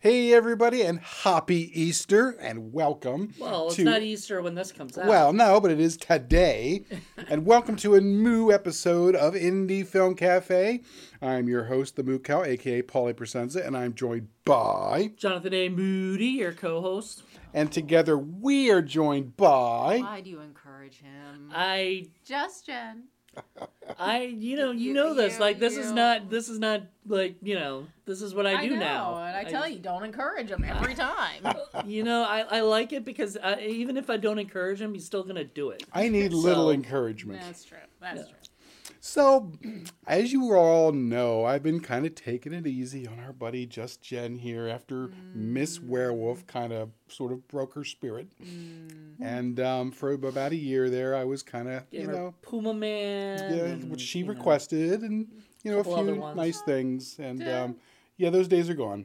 Hey, everybody, and happy Easter, and welcome. Well, it's to, not Easter when this comes out. Well, no, but it is today. and welcome to a new episode of Indie Film Cafe. I'm your host, the Moo Cow, aka Paul A. Presenza, and I'm joined by. Jonathan A. Moody, your co-host. And together we are joined by. Why do you encourage him? I, Just Jenn. I, you know, you You- know this. you- Like this is not. This is not like you know. This is what I do know, now. and I tell you, don't encourage him every time. You know, I, I like it because I, even if I don't encourage him, he's still gonna do it. I need little encouragement. That's true. That's Yeah. true. So, as you all know, I've been kind of taking it easy on our buddy Just Jenn here after Miss Werewolf kind of sort of broke her spirit. And um, for about a year there, I was kind of, you know, Puma Man. yeah, and, what she you know. requested and, you know, a Couple few nice things. And Yeah. um, yeah, those days are gone.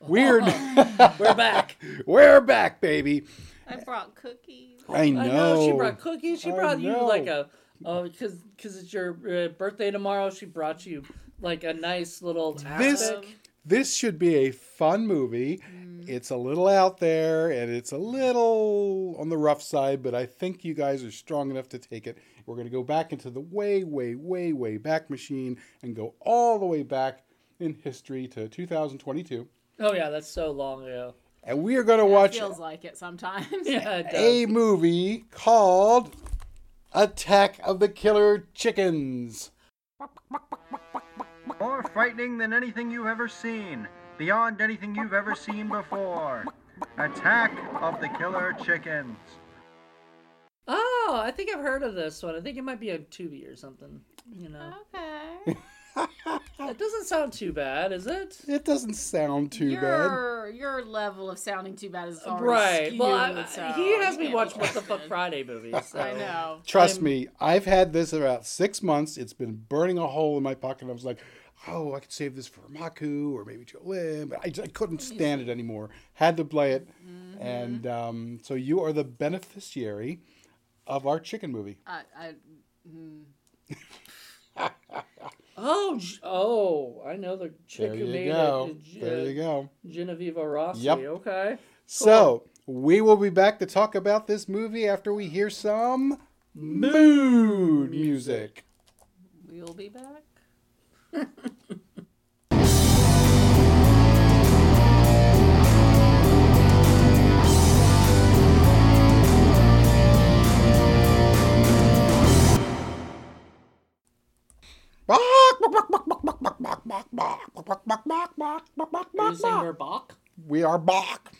Weird. We're back. We're back, baby. I brought cookies. I know. I know she brought cookies. She I brought you like a, oh, because because it's your uh, birthday tomorrow. She brought you like a nice little This- outfit. this should be a fun movie. It's a little out there and it's a little on the rough side, but I think you guys are strong enough to take it. We're going to go back into the way, way, way, way back machine and go all the way back in history to 2022. Oh yeah, that's so long ago. And we are going to It watch feels like it sometimes. Yeah, it does. a movie called Attack of the Killer Chickens. More frightening than anything you've ever seen. Beyond anything you've ever seen before. Attack of the Killer Chickens. Oh, I think I've heard of this one. I think it might be a Tubi or something. You know, Okay. it doesn't sound too bad, is it? It doesn't sound too bad. your your level of sounding too bad is already Right. skewed. Well, I, so he has me watch What the Fuck. Friday movies. So. I know. Trust I'm- me, I've had this about six months. It's been burning a hole in my pocket. I was like, oh, I could save this for Maku or maybe Jolene, but I, just- I couldn't stand it anymore. Had to play it. And um, so you are the beneficiary of our chicken movie. I, I, mm, Oh, oh, I know the chick There who you made go. it. G- There uh, you go. Genevieve Rossi. Yep. Okay. So we will be back to talk about this movie after we hear some mood music. we'll be back. you saying we're Bach? We are back.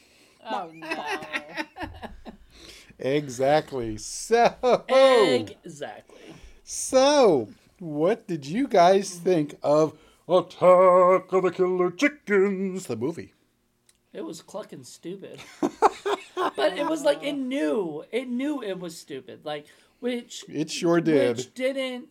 Oh no. Exactly. So, Exactly. so what did you guys think of Attack of the Killer Chickens, the movie? It was clucking stupid. but it was like it knew. It knew it was stupid. Like which It sure did. Which didn't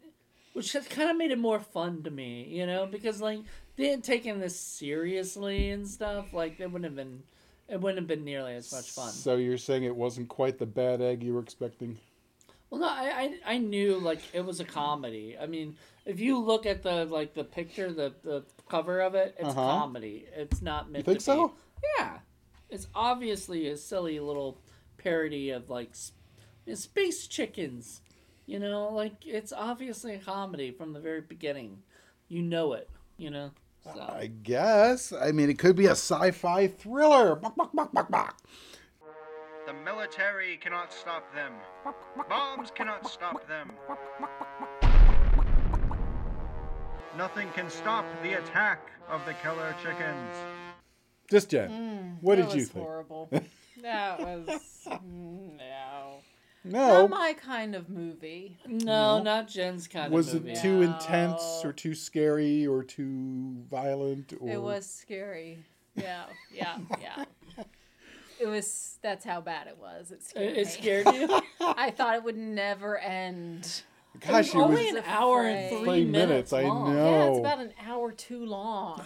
which has kind of made it more fun to me, you know, because like they hadn't taken this seriously and stuff, like it wouldn't have been it wouldn't have been nearly as much fun. So you're saying it wasn't quite the bad egg you were expecting? Well, no, I, I I knew like it was a comedy. I mean, if you look at the like the picture, the the cover of it, it's Uh-huh. comedy. It's not meant You think to so? Be. Yeah, it's obviously a silly little parody of like space chickens. You know, like it's obviously a comedy from the very beginning. You know it. You know. So. I guess. I mean, it could be a sci-fi thriller. Bok, bok, bok, bok, bok. The military cannot stop them. Bombs cannot stop them. Nothing can stop the attack of the killer chickens. Just Jenn. what did you was think? Horrible. that was mm, no. No. Not my kind of movie. no, not Jenn's kind Was of movie. Was it too No. intense or too scary or too violent? Or... It was scary. Yeah, yeah, yeah. It was. That's how bad it was. It scared It, me. it scared you. I thought it would never end. Gosh, it it was was only an hour and three, Three minutes. minutes, I know. Yeah, it's about an hour too long.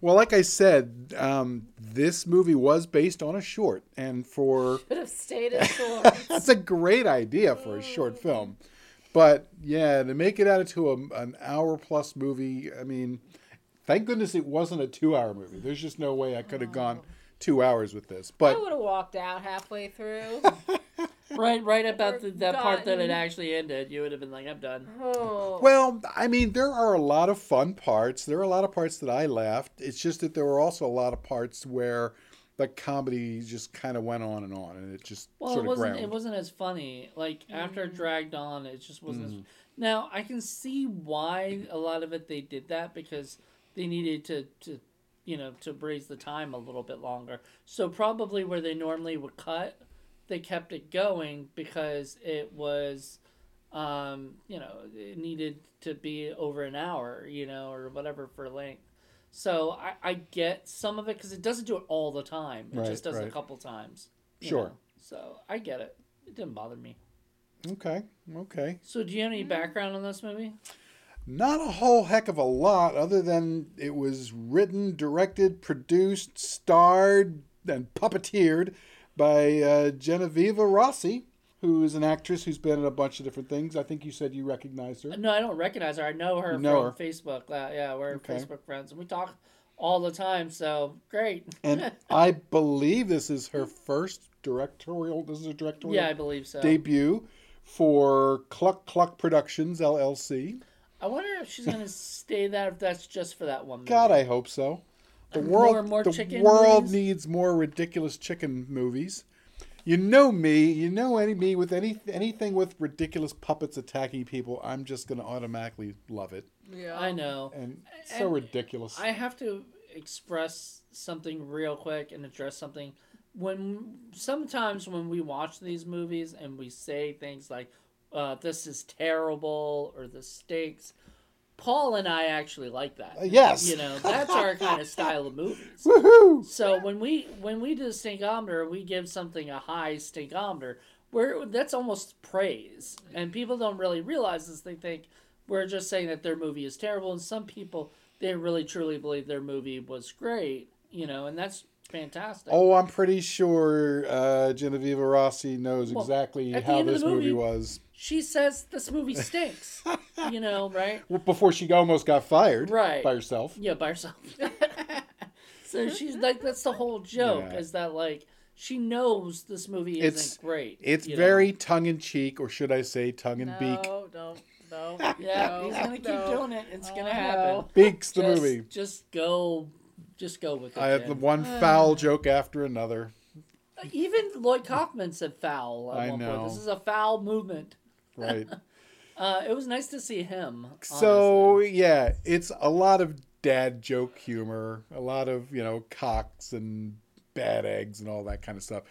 Well, like I said, um, this movie was based on a short, and for Could have stayed in short. that's a great idea for a short film. But yeah, to make it out into a, an hour plus movie, I mean, Thank goodness it wasn't a two-hour movie. There's just no way I could have gone two hours with this. But I would have walked out halfway through. Right, right about the, that part that it actually ended, you would have been like, "I'm done." Oh. Well, I mean, there are a lot of fun parts. There are a lot of parts that I laughed. It's just that there were also a lot of parts where the comedy just kind of went on and on, and it just Well, sort it of wasn't. ground. It wasn't as funny. Like after it dragged on, it just wasn't. Mm-hmm. As, now I can see why a lot of it they did that because they needed to to you know to raise the time a little bit longer. So probably where they normally would cut, they kept it going because it was, um, you know, it needed to be over an hour, you know, or whatever for length. So I, I get some of it because it doesn't do it all the time. It Right, just does it a couple times. Sure. know. So I get it. It didn't bother me. Okay, okay. So do you have any background on this movie? Not a whole heck of a lot, other than it was written, directed, produced, starred, and puppeteered by uh, Genevieve Rossi, who is an actress who's been in a bunch of different things. I think you said you recognized her. No, I don't recognize her. I know her You know from Facebook. Uh, yeah, we're Okay. Facebook friends, and we talk all the time. So great. And I believe this is her first directorial. This is a directorial yeah, I believe so. debut for Cluck Cluck Productions LLC. I wonder if she's gonna stay there. If that's just for that one. Movie. God, I hope so. The More- world, more the chicken world movies? needs more ridiculous chicken movies. You know me. You know any me with any anything with ridiculous puppets attacking people. I'm just gonna automatically love it, yeah. I know. and it's so ridiculous. I have to express something real quick and address something. When sometimes when we watch these movies and we say things like, uh, "This is terrible" or the stinks," Paul and I actually like that. Uh, yes. you know that's our kind of style of movies. Woohoo! So when we when we do the stinkometer, we give something a high stinkometer. Where that's almost praise, and people don't really realize this. They think we're just saying that their movie is terrible, and some people they really truly believe their movie was great. You know, and that's fantastic. Oh, I'm pretty sure uh, Genevieve Rossi knows Well, exactly how this movie, movie- was. She says this movie stinks. you know, right? Well, before she almost got fired Right. by herself. Yeah, by herself. so she's like, that's the whole joke Yeah. is that like she knows this movie It's- isn't great. It's very tongue in cheek, or should I say tongue in beak? No, don't, no. Yeah, no, he's gonna keep no. doing it. It's Oh, gonna happen. Beaks the just, movie. Just go, just go with it. I have the one uh. foul joke after another. Even Lloyd Kaufman said foul. At I one know. Point. This is a foul movement. Right. Uh, it was nice to see him. so honestly. yeah, it's a lot of dad joke humor, a lot of you know cocks and bad eggs and all that kind of stuff.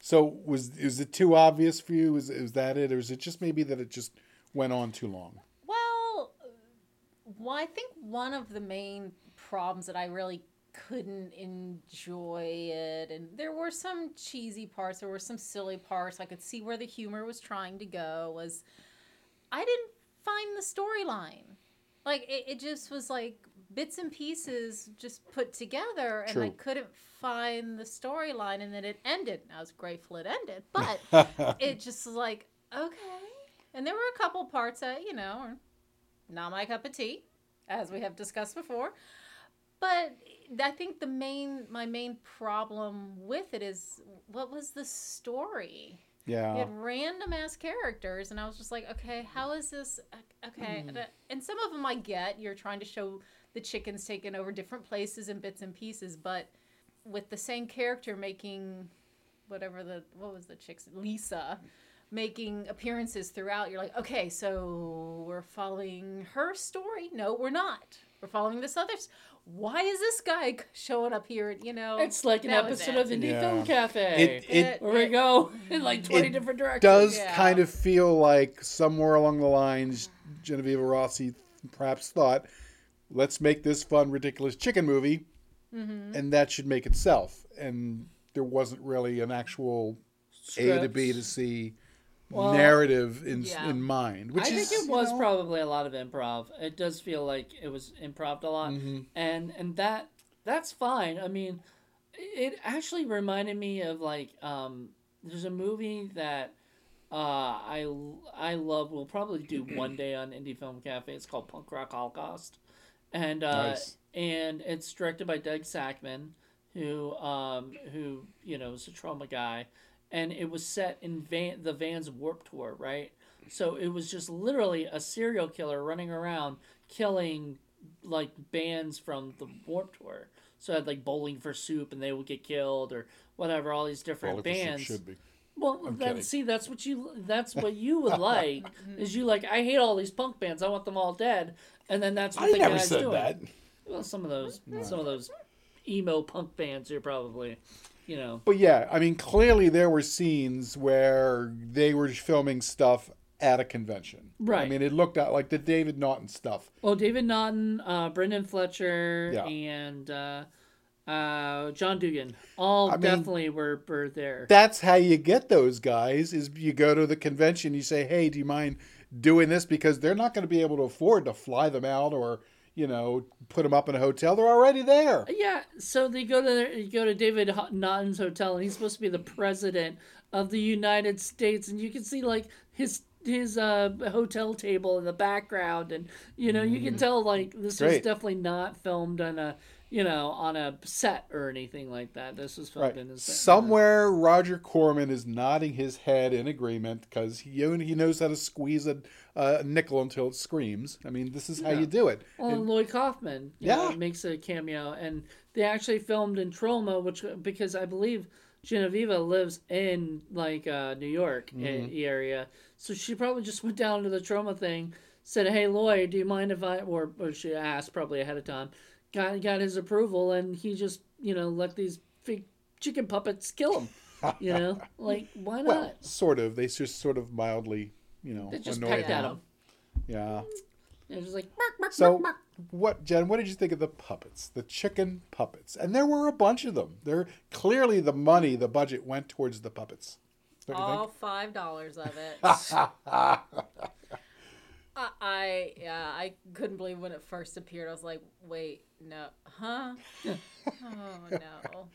So was is it too obvious for you? Is is that it, or is it just maybe that it just went on too long? Well, well, I think one of the main problems that I really couldn't enjoy it, and there were some cheesy parts, there were some silly parts. I could see where the humor was trying to go. Was I didn't find the storyline. Like it, it just was like bits and pieces just put together, and I couldn't find the storyline. And then it ended. and I was grateful it ended, but it just was like okay. And there were a couple parts that you know not my cup of tea, as we have discussed before. But I think the main my main problem with it is what was the story? You yeah. had random ass characters, and I was just like, okay, how is this? Okay, Hmm. and, some of them I get. You're trying to show the chickens taking over different places and bits and pieces, but with the same character making whatever the what was the chick's Lisa making appearances throughout. You're like, okay, so we're following her story. No, we're not. We're following this other's. Why is this guy showing up here? You know, it's like an episode it. of Indie Yeah. Film Cafe. It it It- where we go in like twenty It different directions. does Yeah. kind of feel like somewhere along the lines, Genevieve Rossi perhaps thought, let's make this fun, ridiculous chicken movie, Mm-hmm. and that should make itself. And there wasn't really an actual A to B to Scripts. C Well, narrative in Yeah. in mind. Which I is, think it was know, probably a lot of improv. It does feel like it was improv a lot, Mhm. and and that that's fine. I mean, it actually reminded me of like um, there's a movie that uh, I I love. We'll probably do one day on Indie Film Cafe. It's called Punk Rock Holocaust, and uh, Nice. and it's directed by Doug Sakmann, who um who you know is a Troma guy, and it was set in Van the Vans Warp Tour, right? So it was just literally a serial killer running around killing like bands from the Warp Tour. So I had like Bowling for Soup, and they would get killed or whatever. All these different All of us bands. should be. Well, I'm that, kidding. see, that's what you that's what you would like mm-hmm. is you like I hate all these punk bands. I want them all dead, and then that's what I the never guy's said doing. that. Well, some of those some of those emo punk bands are probably, you know, But yeah, I mean, clearly there were scenes where they were filming stuff at a convention. Right. I mean, it looked out like the David Naughton stuff. well, David Naughton, uh, Brendan Fletcher, Yeah. and uh, uh, John Dugan all I mean- definitely were were there. That's how you get those guys. Is you go to the convention, you say, "Hey, do you mind doing this?" Because they're not going to be able to afford to fly them out or you know put them up in a hotel. They're already there. Yeah, so they go to their, you go to David Naughton's hotel, and he's supposed to be the president of the United States, and you can see like his his uh, hotel table in the background, and you know you can tell like this was Mm-hmm. Definitely not filmed on a you know on a set or anything like that. This was filmed Right. in his Somewhere, Roger Corman is nodding his head in agreement because he he knows how to squeeze a, a nickel until it screams. I mean, this is how Yeah. you do it. Well, And- Lloyd Kaufman, you know, Yeah. makes a cameo, and they actually filmed in Troma, which because I believe Genevieve lives in like uh, New York Mm-hmm. area, so she probably just went down to the Troma thing, said, "Hey Lloyd, do you mind if I?" Or, or she asked probably ahead of time, got got his approval, and he just you know let these fake chicken puppets kill him. You know, like why not? well, sort of. They just sort of mildly, you know, they just annoyed at him. him. Yeah. They're just like, "Bark, bark, So, bark, bark." what, Jenn? What did you think of the puppets, the chicken puppets? And there were a bunch of them. There clearly the money, the budget went towards the puppets. All think? five dollars of it. I, I yeah, I couldn't believe when it first appeared. I was like, wait, no, huh? oh no,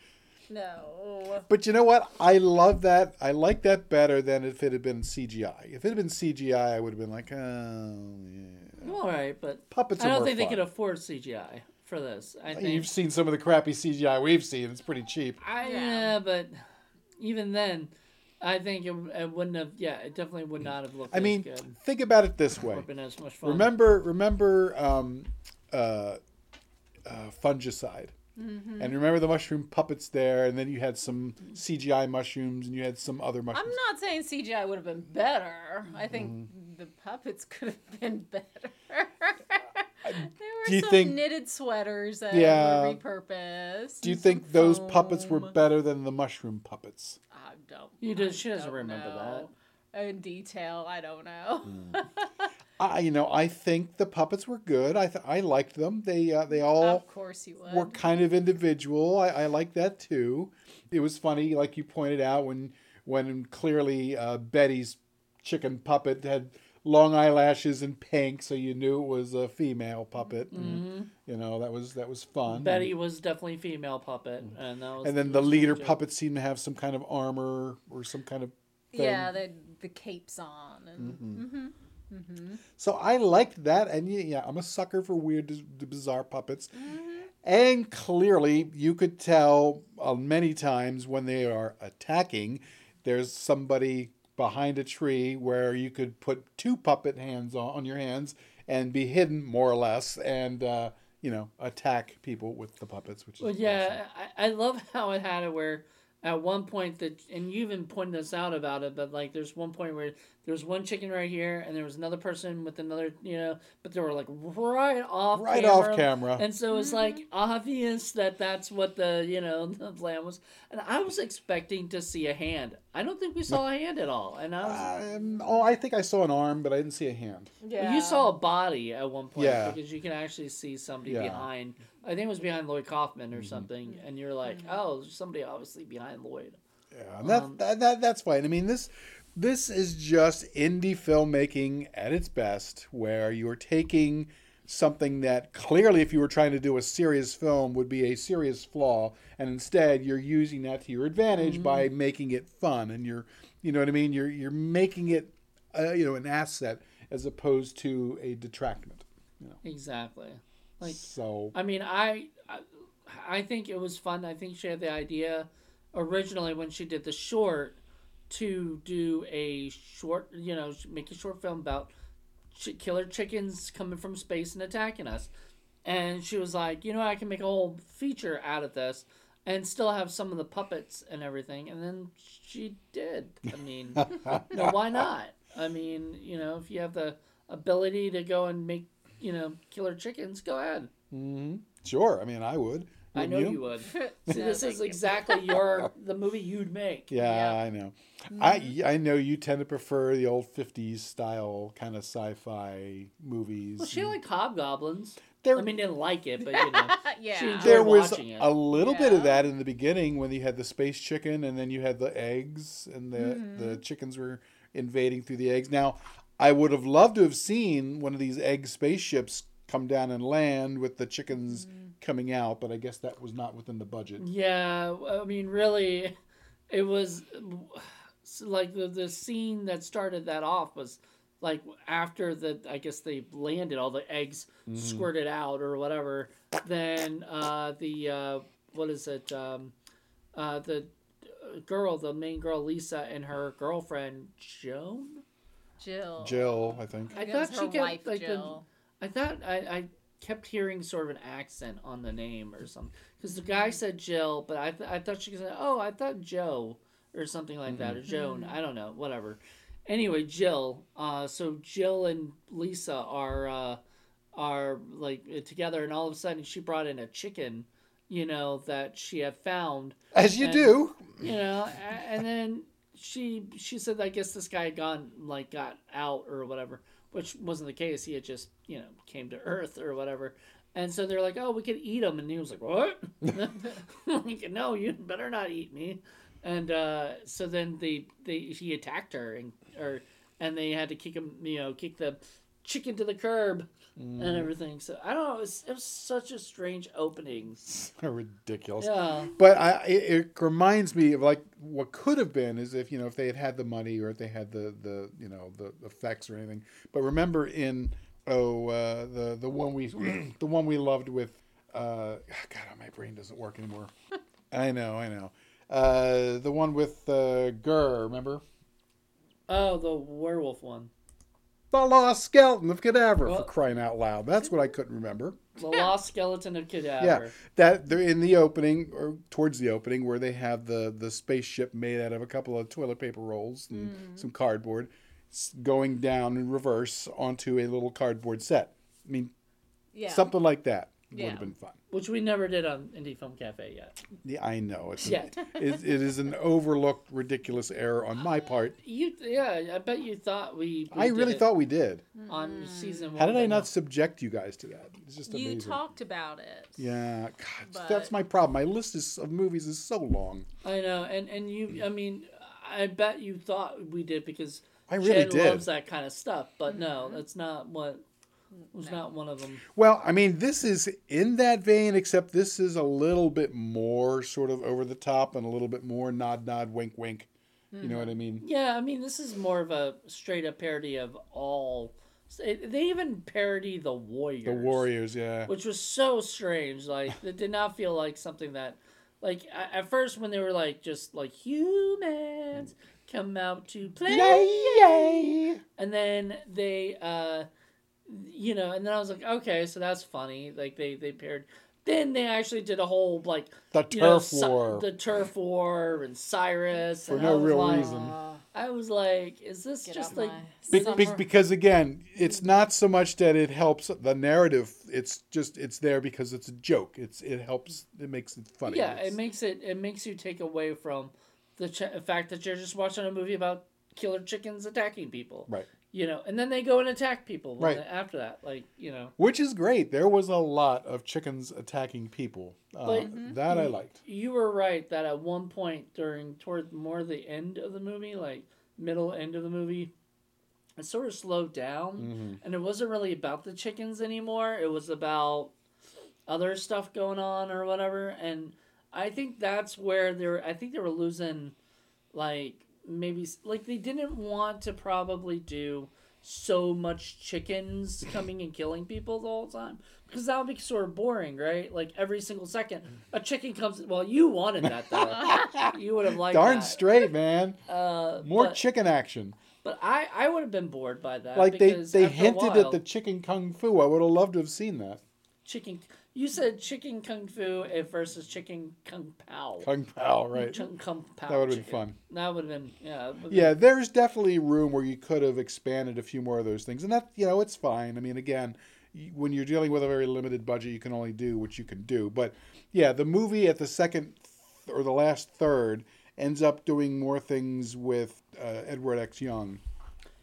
no. But you know what? I love that. I like that better than if it had been CGI. If it had been CGI, I would have been like, oh, yeah. all right, but Puppets I don't more think they could afford CGI for this. I think You've seen some of the crappy CGI we've seen. It's pretty cheap. I, Yeah. yeah. but even then, I think it, it wouldn't have. Yeah, it definitely would not have looked. I mean, good. think about it this way. Or as much fun. Remember, remember, um, uh, uh, fungicide, Mm-hmm. and remember the mushroom puppets there, and then you had some CGI mushrooms, and you had some other mushrooms. I'm not saying CGI would have been better. I think Mm-hmm. the puppets could have been better. there were do you some think- knitted sweaters that Yeah. were repurposed. Do you think some those puppets were better than the mushroom puppets? I don't. You I did- she doesn't remember know. In detail, I don't know. Mm. I, you know, I think the puppets were good. I th- I liked them. They uh, they all of course you would. were kind of individual. I, I like that too. It was funny, like you pointed out, when when clearly uh, Betty's chicken puppet had long eyelashes and pink, so you knew it was a female puppet. And, you know that was that was fun. Mm-hmm. Betty was definitely female puppet, and that was. and then the was leader good. puppet seemed to have some kind of armor or some kind of thing. yeah, the the capes on and Mm-hmm. Mm-hmm. So I liked that, and yeah, yeah, I'm a sucker for weird, bizarre puppets. Mm-hmm. And clearly, you could tell uh, many times when they are attacking, there's somebody behind a tree where you could put two puppet hands on, on your hands and be hidden more or less, and uh, you know attack people with the puppets. Which is Well, awesome. yeah, I, I love how it had it where at one point that, and you even pointed us out about it, but like there's one point where there was one chicken right here, and there was another person with another, you know, but they were like right off, Right camera, off camera. and so it's like obvious that that's what the you know the plan was, and I was expecting to see a hand. I don't think we saw a hand at all, and I was. Um, oh, I think I saw an arm, but I didn't see a hand. Well, yeah. You saw a body at one point Yeah. because you can actually see somebody Yeah. behind. I think it was behind Lloyd Kaufman Mm-hmm. or something, and you're like, oh, there's somebody obviously behind Lloyd. Yeah, and that, Um, that, that that's fine. I mean this this is just indie filmmaking at its best, where you're taking something that clearly, if you were trying to do a serious film, would be a serious flaw, and instead you're using that to your advantage by Mm-hmm. making it fun, and you're you know what I mean. You're you're making it uh, you know an asset as opposed to a detractment. Exactly. Like, so I mean, I, I, I think it was fun. I think she had the idea originally when she did the short to do a short, you know, make a short film about ch- killer chickens coming from space and attacking us. And she was like, you know, I can make a whole feature out of this and still have some of the puppets and everything. And then she did. I mean, no, why not? I mean, you know, if you have the ability to go and make, you know, killer chickens, go ahead. sure. I mean, I would. I Wouldn't know you, would. See, this is exactly your the movie you'd make. Yeah, Yeah. I know. Mm-hmm. I I know you tend to prefer the old '50s style kind of sci-fi movies. Well, she and liked Hobgoblins. There- I mean, didn't like it, but you know, yeah. She enjoyed there was watching it. a little bit of that in the beginning when you had the space chicken and then you had the eggs and the Mm-hmm. the chickens were invading through the eggs. Now, I would have loved to have seen one of these egg spaceships come down and land with the chickens Mm-hmm. coming out, but I guess that was not within the budget. yeah. I mean, really, it was like the the scene that started that off was like after the I guess they landed, all the eggs squirted out or whatever. Then uh, the uh, what is it? Um, uh, the girl, the main girl, Lisa, and her girlfriend Joan. Jill. Jill, I think. I I thought thought she kept wife, like the, I thought I, I kept hearing sort of an accent on the name or something because the guy said Jill, but I th- I thought she said oh I thought Joe or something like that or Joan I don't know whatever. Anyway, Jill. Uh, so Jill and Lisa are uh, are like together, and all of a sudden she brought in a chicken, you know that she had found, As you And- do. you know, and then she she said I guess this guy had gone like got out or whatever, which wasn't the case. He had just you know came to Earth or whatever, and so they're like, oh, we could eat him, and he was like, what? like, no, you better not eat me. And uh, so then they they he attacked her and or and they had to kick him, you know, kick the chicken to the curb and everything. So I don't know. It was, it was such a strange opening. Ridiculous. Yeah. But I, it, it reminds me of like what could have been is if you know if they had had the money or if they had the the you know the effects or anything. But remember in oh uh, the the one we the one we loved with uh, God my brain doesn't work anymore. I know I know uh, the one with uh, Gurr remember Oh, the werewolf one. The lost skeleton of Cadavra for crying out loud. That's what I couldn't remember. The lost skeleton of Cadavra. Yeah, that they're in the opening or towards the opening where they have the the spaceship made out of a couple of toilet paper rolls and hmm. some cardboard going down in reverse onto a little cardboard set. I mean, Yeah. something like that would have been fun. Which we never did on Indie Film Cafe yet. Yeah, I know it's Yet. it, it is an overlooked ridiculous error on my uh, part. You, yeah, I bet you thought we. we I really it thought we did. on season one. How did I not no. subject you guys to that? It's just amazing. you talked about it. yeah, God, But- that's my problem. My list is, of movies is so long. I know, and and you. I mean, I bet you thought we did because I really Jenn did. loves that kind of stuff. But mm-hmm. no, that's not what. Was not one of them. Well, I mean, this is in that vein, except this is a little bit more sort of over the top and a little bit more nod, nod, wink, wink. You know what I mean? Yeah, I mean, this is more of a straight up parody of all. They even parody the Warriors. The Warriors, yeah. which was so strange. Like it did not feel like something that, like at first when they were like just like humans come out to play, Yay! and then they, uh, you know, and then I was like, okay, so that's funny. Like they they paired. Then they actually did a whole like The you know, turf Cy- war. the turf war, and Cyrus. For and no real like, reason. I was like, is this get just like Be- be- because again, it's not so much that it helps the narrative. It's just it's there because it's a joke. It's it helps. It makes it funny. Yeah, It's- it makes it it makes you take away from the ch- fact that you're just watching a movie about killer chickens attacking people. right. You know, and then they go and attack people Right. after that. Like, you know. Which is great. There was a lot of chickens attacking people. Uh, that I liked. You were right that at one point during toward more the end of the movie, like middle end of the movie, it sort of slowed down Mm-hmm. and it wasn't really about the chickens anymore. It was about other stuff going on or whatever. And I think that's where they're I think they were losing like maybe like they didn't want to probably do so much chickens coming and killing people the whole time because that would be sort of boring, right? Like every single second, a chicken comes. Well, you wanted that though. you would have liked Darn that. straight, man. Uh, More but, chicken action. But I, I would have been bored by that. Like they, they hinted while, at the chicken kung fu. I would have loved to have seen that. chicken. You said chicken kung fu versus chicken kung pao. Kung pao, right? Chicken kung pao. That would've been fun. That would have been yeah. would've Yeah, there's definitely room where you could have expanded a few more of those things, and that you know it's fine. I mean, again, when you're dealing with a very limited budget, you can only do what you can do. But yeah, the movie at the second th- or the last third ends up doing more things with uh, Edward X. Young,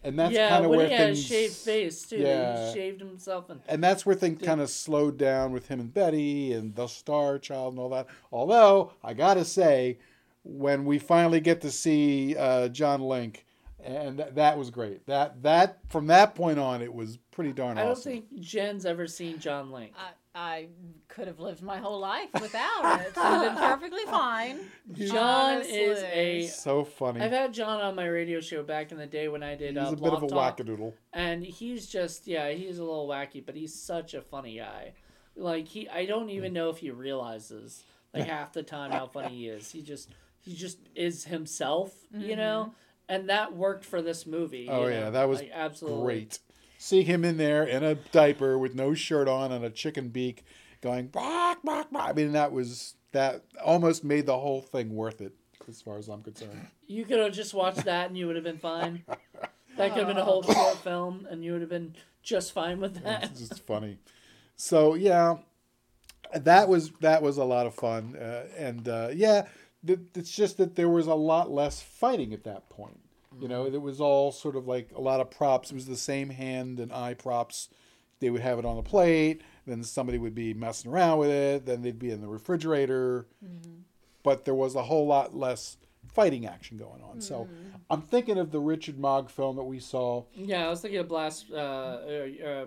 and that's yeah, kind of when where he had a shaved face too. Yeah. He shaved himself and and that's where things kind of slowed down with him and Betty and the Star Child and all that. Although I gotta say, when we finally get to see uh, John Link, and th- that was great. That that from that point on, it was pretty darn awesome. I don't think Jenn's ever seen John Link. I, I could have lived my whole life without it. It would have been perfectly fine. John is a. so funny. I've had John on my radio show back in the day when I did. He's uh, a bit of a Talk, wackadoodle. and he's just yeah, he's a little wacky, but he's such a funny guy. Like he, I don't even know if he realizes like half the time how funny he is. He just he just is himself, you know, and that worked for this movie. Oh you yeah, know? that was like, absolutely great. See him in there in a diaper with no shirt on and a chicken beak, going bark bark bark. I mean, that was that almost made the whole thing worth it, as far as I'm concerned. You could have just watched that and you would have been fine. That could have been a whole short film, and you would have been just fine with that. It's just funny. So yeah, that was that was a lot of fun, uh, and uh, yeah, th- it's just that there was a lot less fighting at that point. You know, it was all sort of like a lot of props. It was the same hand and eye props. They would have it on the plate. Then somebody would be messing around with it. Then they'd be in the refrigerator. But there was a whole lot less fighting action going on. So I'm thinking of the Richard Mogg film that we saw, Yeah, I was thinking of Blast, uh, uh, uh,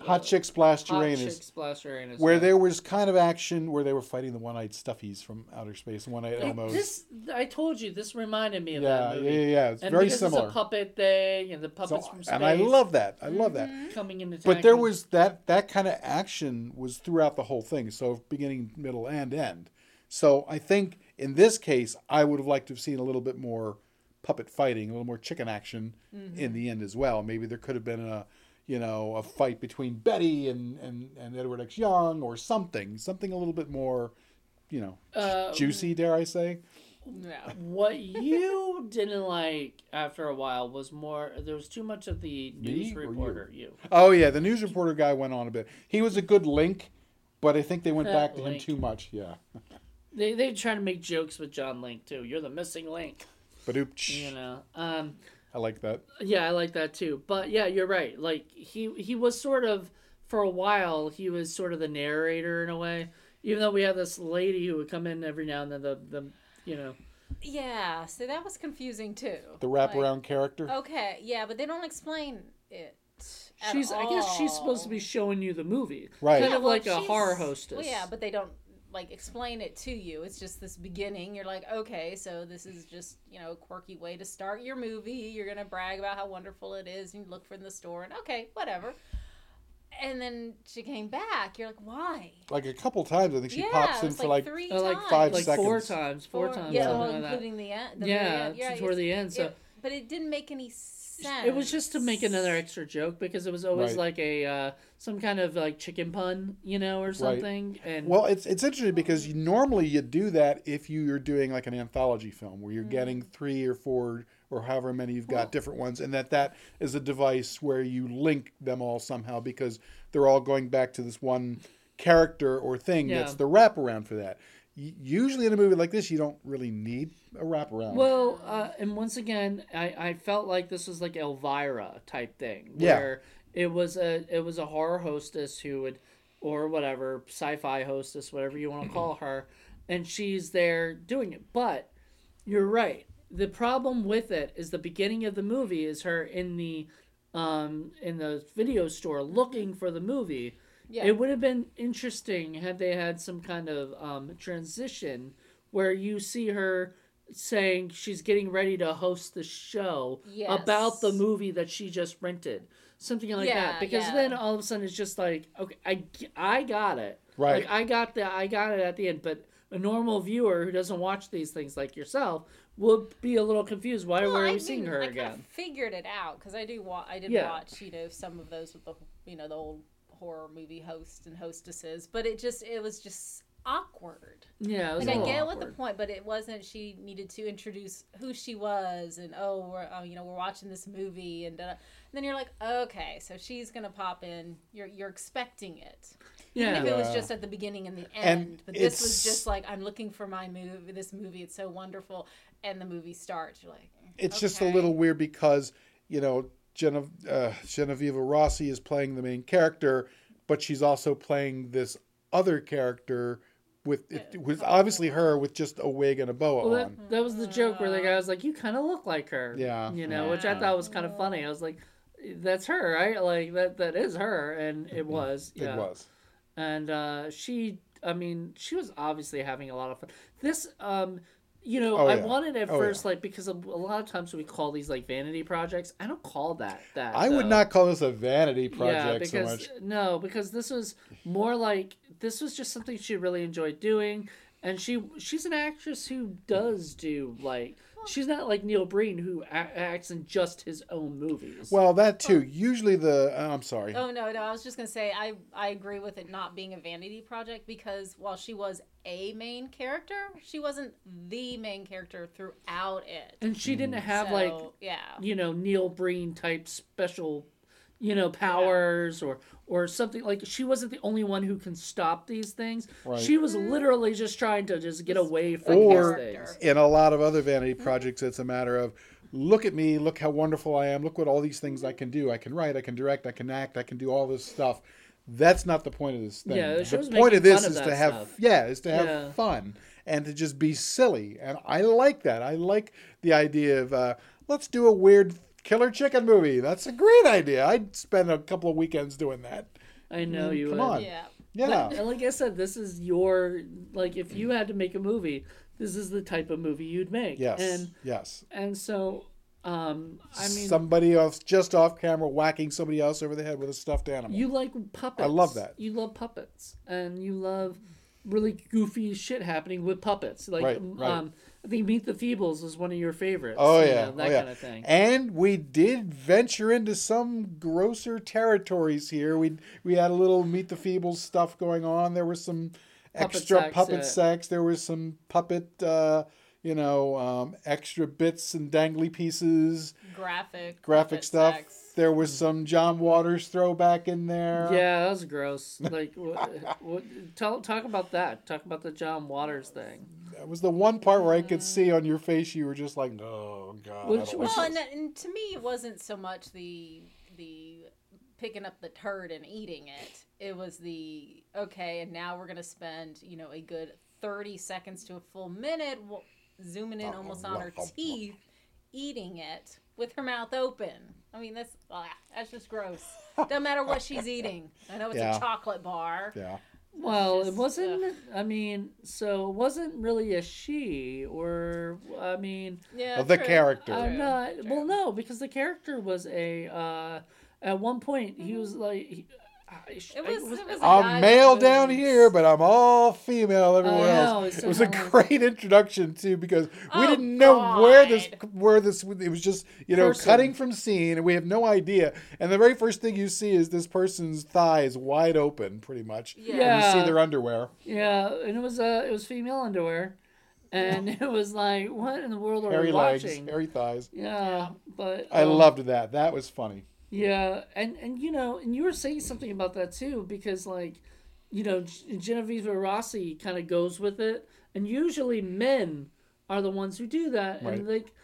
Hot Chick Splash Hot Uranus. Chick Splash Uranus. where yeah. there was kind of action where they were fighting the one-eyed stuffies from outer space, one-eyed It- Elmos. This, I told you, this reminded me of yeah, that yeah, movie. yeah, yeah. It's and very because similar. It's a puppet thing, and the So- puppets from space. and I love that. I love that. Mm-hmm. coming into. But there was that that kind of action was throughout the whole thing, so beginning, middle, and end. So I think in this case, I would have liked to have seen a little bit more puppet fighting, a little more chicken action mm-hmm. in the end as well. Maybe there could have been a, you know, a fight between Betty and and, and Edward X. Young or something, something a little bit more, you know, Uh, juicy. Dare I say? Yeah. What you didn't like after a while was more. There was too much of the news you? reporter. You. Oh yeah, the news reporter guy went on a bit. He was a good link, but I think they went back to him too much. Yeah. They they try to make jokes with John Link too. You're the missing link. But oops, You know. Um. I like that. Yeah, I like that too. But yeah, you're right. Like he he was sort of for a while he was sort of the narrator in a way. Even though we have this lady who would come in every now and then the the you know Yeah, so that was confusing too. The Like, wraparound character. Okay, yeah, but they don't explain it. at she's I guess she's supposed to be showing you the movie. Right. Kind Yeah, of well, like a horror hostess. Well, yeah, but they don't like explain it to you. It's just this beginning. You're like, okay, so this is just you know a quirky way to start your movie. You're gonna brag about how wonderful it is, and you look for in the store, and okay, whatever. And then she came back. You're like, why? Like a couple times, I think she yeah, pops in it's for like. three Uh, like times. five like four times, four, Four- times, Yeah, something well, including the end. The Yeah, very end. yeah, toward the end. So it- but it didn't make any sense. It was just to make another extra joke because it was always Right. like a uh, some kind of like chicken pun, you know, or something. And Well, it's it's interesting because you, normally you do that if you're doing like an anthology film where you're Mm. getting three or four or however many you've got Well- different ones, and that that is a device where you link them all somehow because they're all going back to this one character or thing Yeah. that's the wraparound for that. Usually in a movie like this, you don't really need a wraparound. Well, uh, and once again, I, I felt like this was like Elvira type thing, Yeah. where it was a it was a horror hostess who would, or whatever sci-fi hostess, whatever you want to call her, and she's there doing it. But you're right. The problem with it is the beginning of the movie is her in the, um, in the video store looking for the movie. Yeah. It would have been interesting had they had some kind of um, transition where you see her saying she's getting ready to host the show about the movie that she just rented. Something like that. Because yeah. then all of a sudden it's just like, okay, I, I got it. Right. Like I got the I got it at the end, but a normal viewer who doesn't watch these things like yourself would be a little confused. Why Well, were I we seeing her I kinda again? figured it out because I do. Wa- I did Yeah. watch, you know, some of those with the, you know, the old horror movie hosts and hostesses, but it just, it was just awkward. Yeah, it was Like a I little get what the point, but it wasn't. She needed to introduce who she was, and oh, we're, oh, you know, we're watching this movie, and, and then you're like, okay, so she's gonna pop in. You're you're expecting it. Yeah. Even if it was just at the beginning and the And end. but this was just like I'm looking for my movie. This movie, it's so wonderful, and the movie starts. You're like, It's just a little weird because you know Genev- uh, Genevieve Rossi is playing the main character, but she's also playing this other character with it was obviously her with just a wig and a boa Well, on. that, that was the joke where the guy was like, "You kind of look like her." Yeah. You know, which I thought was kind of funny. I was like, "That's her, right? Like that that is her," and it was. Yeah. It was. and uh, she i mean she was obviously having a lot of fun this um you know Oh, i yeah. wanted at Oh, first yeah. like because a, a lot of times we call these like vanity projects i don't call that that I would not call this a vanity yeah project so because much. no because this was more like this was just something she really enjoyed doing and she she's an actress who does do like she's not like neil breen who a- acts in just his own movies Well, that too. Usually the uh, I'm sorry. Oh no, no, I was just gonna say I I agree with it not being a vanity project because while she was a main character, she wasn't the main character throughout it. and she didn't have So, like yeah, you know Neil Breen type special you know powers or or something like she wasn't the only one who can stop these things Right. she was mm-hmm. literally just trying to just get away from Or these things in a lot of other vanity mm-hmm. projects, it's a matter of look at me, look how wonderful I am, look what all these things I mm-hmm. can do. I can write, I can direct, I can act, I can do all this stuff. That's not the point of this thing. Yeah, the the point of this fun is to have stuff. yeah, is to have Yeah. fun and to just be silly. And I like that. I like the idea of uh, let's do a weird killer chicken movie. That's a great idea. I'd spend a couple of weekends doing that. i know you come would. on. yeah. Yeah. But, like i said this is your like if you had to make a movie this is the type of movie you'd make Yes. and yes. and so um i mean somebody else just off camera whacking somebody else over the head with a stuffed animal. You like puppets. I love that. You love puppets, and you love really goofy shit happening with puppets. Like, Right, um, right. I think Meet the Feebles is one of your favorites. Oh you yeah, know, that oh, yeah. kind of thing. And we did venture into some grosser territories here. We we had a little meet the feebles stuff going on. There was some Puppet extra sex, puppet uh, sex. There was some puppet, uh, you know, um, extra bits and dangly pieces, Graphic, graphic stuff. sex. There was some John Waters throwback in there. Yeah, that was gross. Like, what, what, tell talk about that. Talk about the John Waters thing. That was the one part where I could see on your face you were just like, "Oh God." Which don't was- like Well, and, and to me, it wasn't so much the the picking up the turd and eating it. It was the okay, and now we're gonna spend you know a good thirty seconds to a full minute w- zooming in almost on her teeth, eating it with her mouth open. I mean, that's ah, that's just gross. Doesn't matter what she's eating. I know it's Yeah. a chocolate bar. Yeah. Well, it wasn't. I mean, so it wasn't really a she, or I mean, Yeah, Of the true. character. I'm not. true. Well, no, because the character was a. Uh, at one point, he was like. I, It was- it was a- I'm male with down here, but I'm all female everywhere I know, else. it's It was a great introduction too, because we Oh, didn't know where this where this it was just you know Person. cutting from scene, and we have no idea. And the very first thing you see is this person's thighs wide open, pretty much. Yeah. And you see their underwear. Yeah, and it was uh, it was female underwear, and it was like, what in the world are Hairy we legs, watching? hairy thighs. Yeah, but I um, loved that. That was funny. Yeah, and and you know, and you were saying something about that too, because like, you know, Genevieve Rossi kind of goes with it, and usually men are the ones who do that, Right. and like,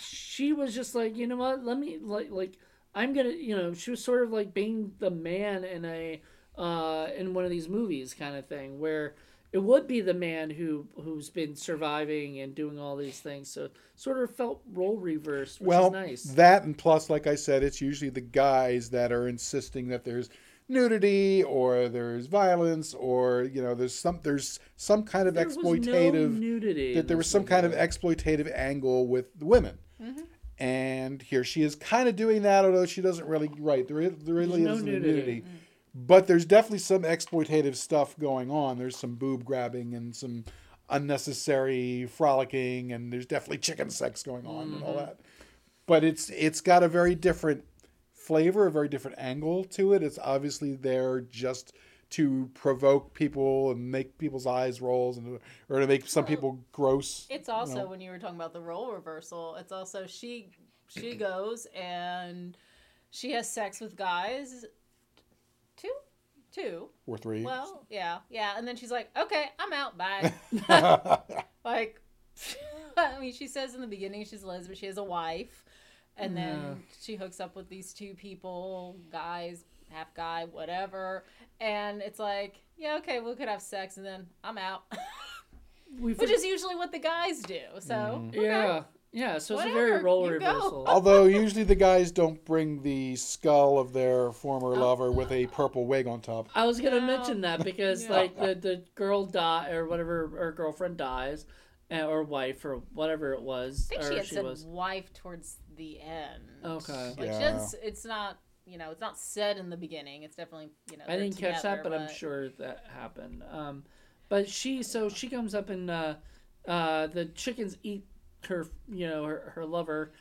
she was just like, you know what, let me like like I'm gonna, you know, she was sort of like being the man in a uh in one of these movies kind of thing where it would be the man who who's been surviving and doing all these things so sort of felt role reversed which well, is nice that and plus, like I said, it's usually the guys that are insisting that there's nudity or there's violence or you know there's some there's some kind of There was no exploitative nudity. that there was some kind of exploitative angle with the women. Mm-hmm. And here she is kind of doing that, although she doesn't really. Right, there, is, there really no a nudity. nudity. Mm. But there's definitely some exploitative stuff going on. There's some boob grabbing and some unnecessary frolicking, and there's definitely chicken sex going on and all mm-hmm. that. But it's it's got a very different flavor, a very different angle to it. It's obviously there just to provoke people and make people's eyes rolls and or to make some people gross. It's also know. when you were talking about the role reversal. It's also she she goes and she has sex with guys. Two, two. or three. Well, yeah, yeah, and then she's like, "Okay, I'm out. Bye." like, I mean, she says in the beginning she's a lesbian. She has a wife, and Yeah. then she hooks up with these two people, guys, half guy, whatever. And it's like, yeah, okay, we could have sex, and then I'm out, We which is usually what the guys do. So Mm-hmm. okay. yeah, yeah. So it's a very Whatever, role you go. reversal. Although usually the guys don't bring the skull of their Oh. former lover with a purple wig on top. I was gonna No. mention that because Yeah. like the the girl die or whatever her girlfriend dies, uh, or wife or whatever it was, I think or she had she said was. wife towards the end. Okay. Like Yeah. she doesn't, it's not, you know, it's not said in the beginning. It's definitely, you know. I they're didn't catch that, together, but, I'm sure that happened. Um, but she, so she comes up and uh, uh, the chickens eat her, you know, her, her lover,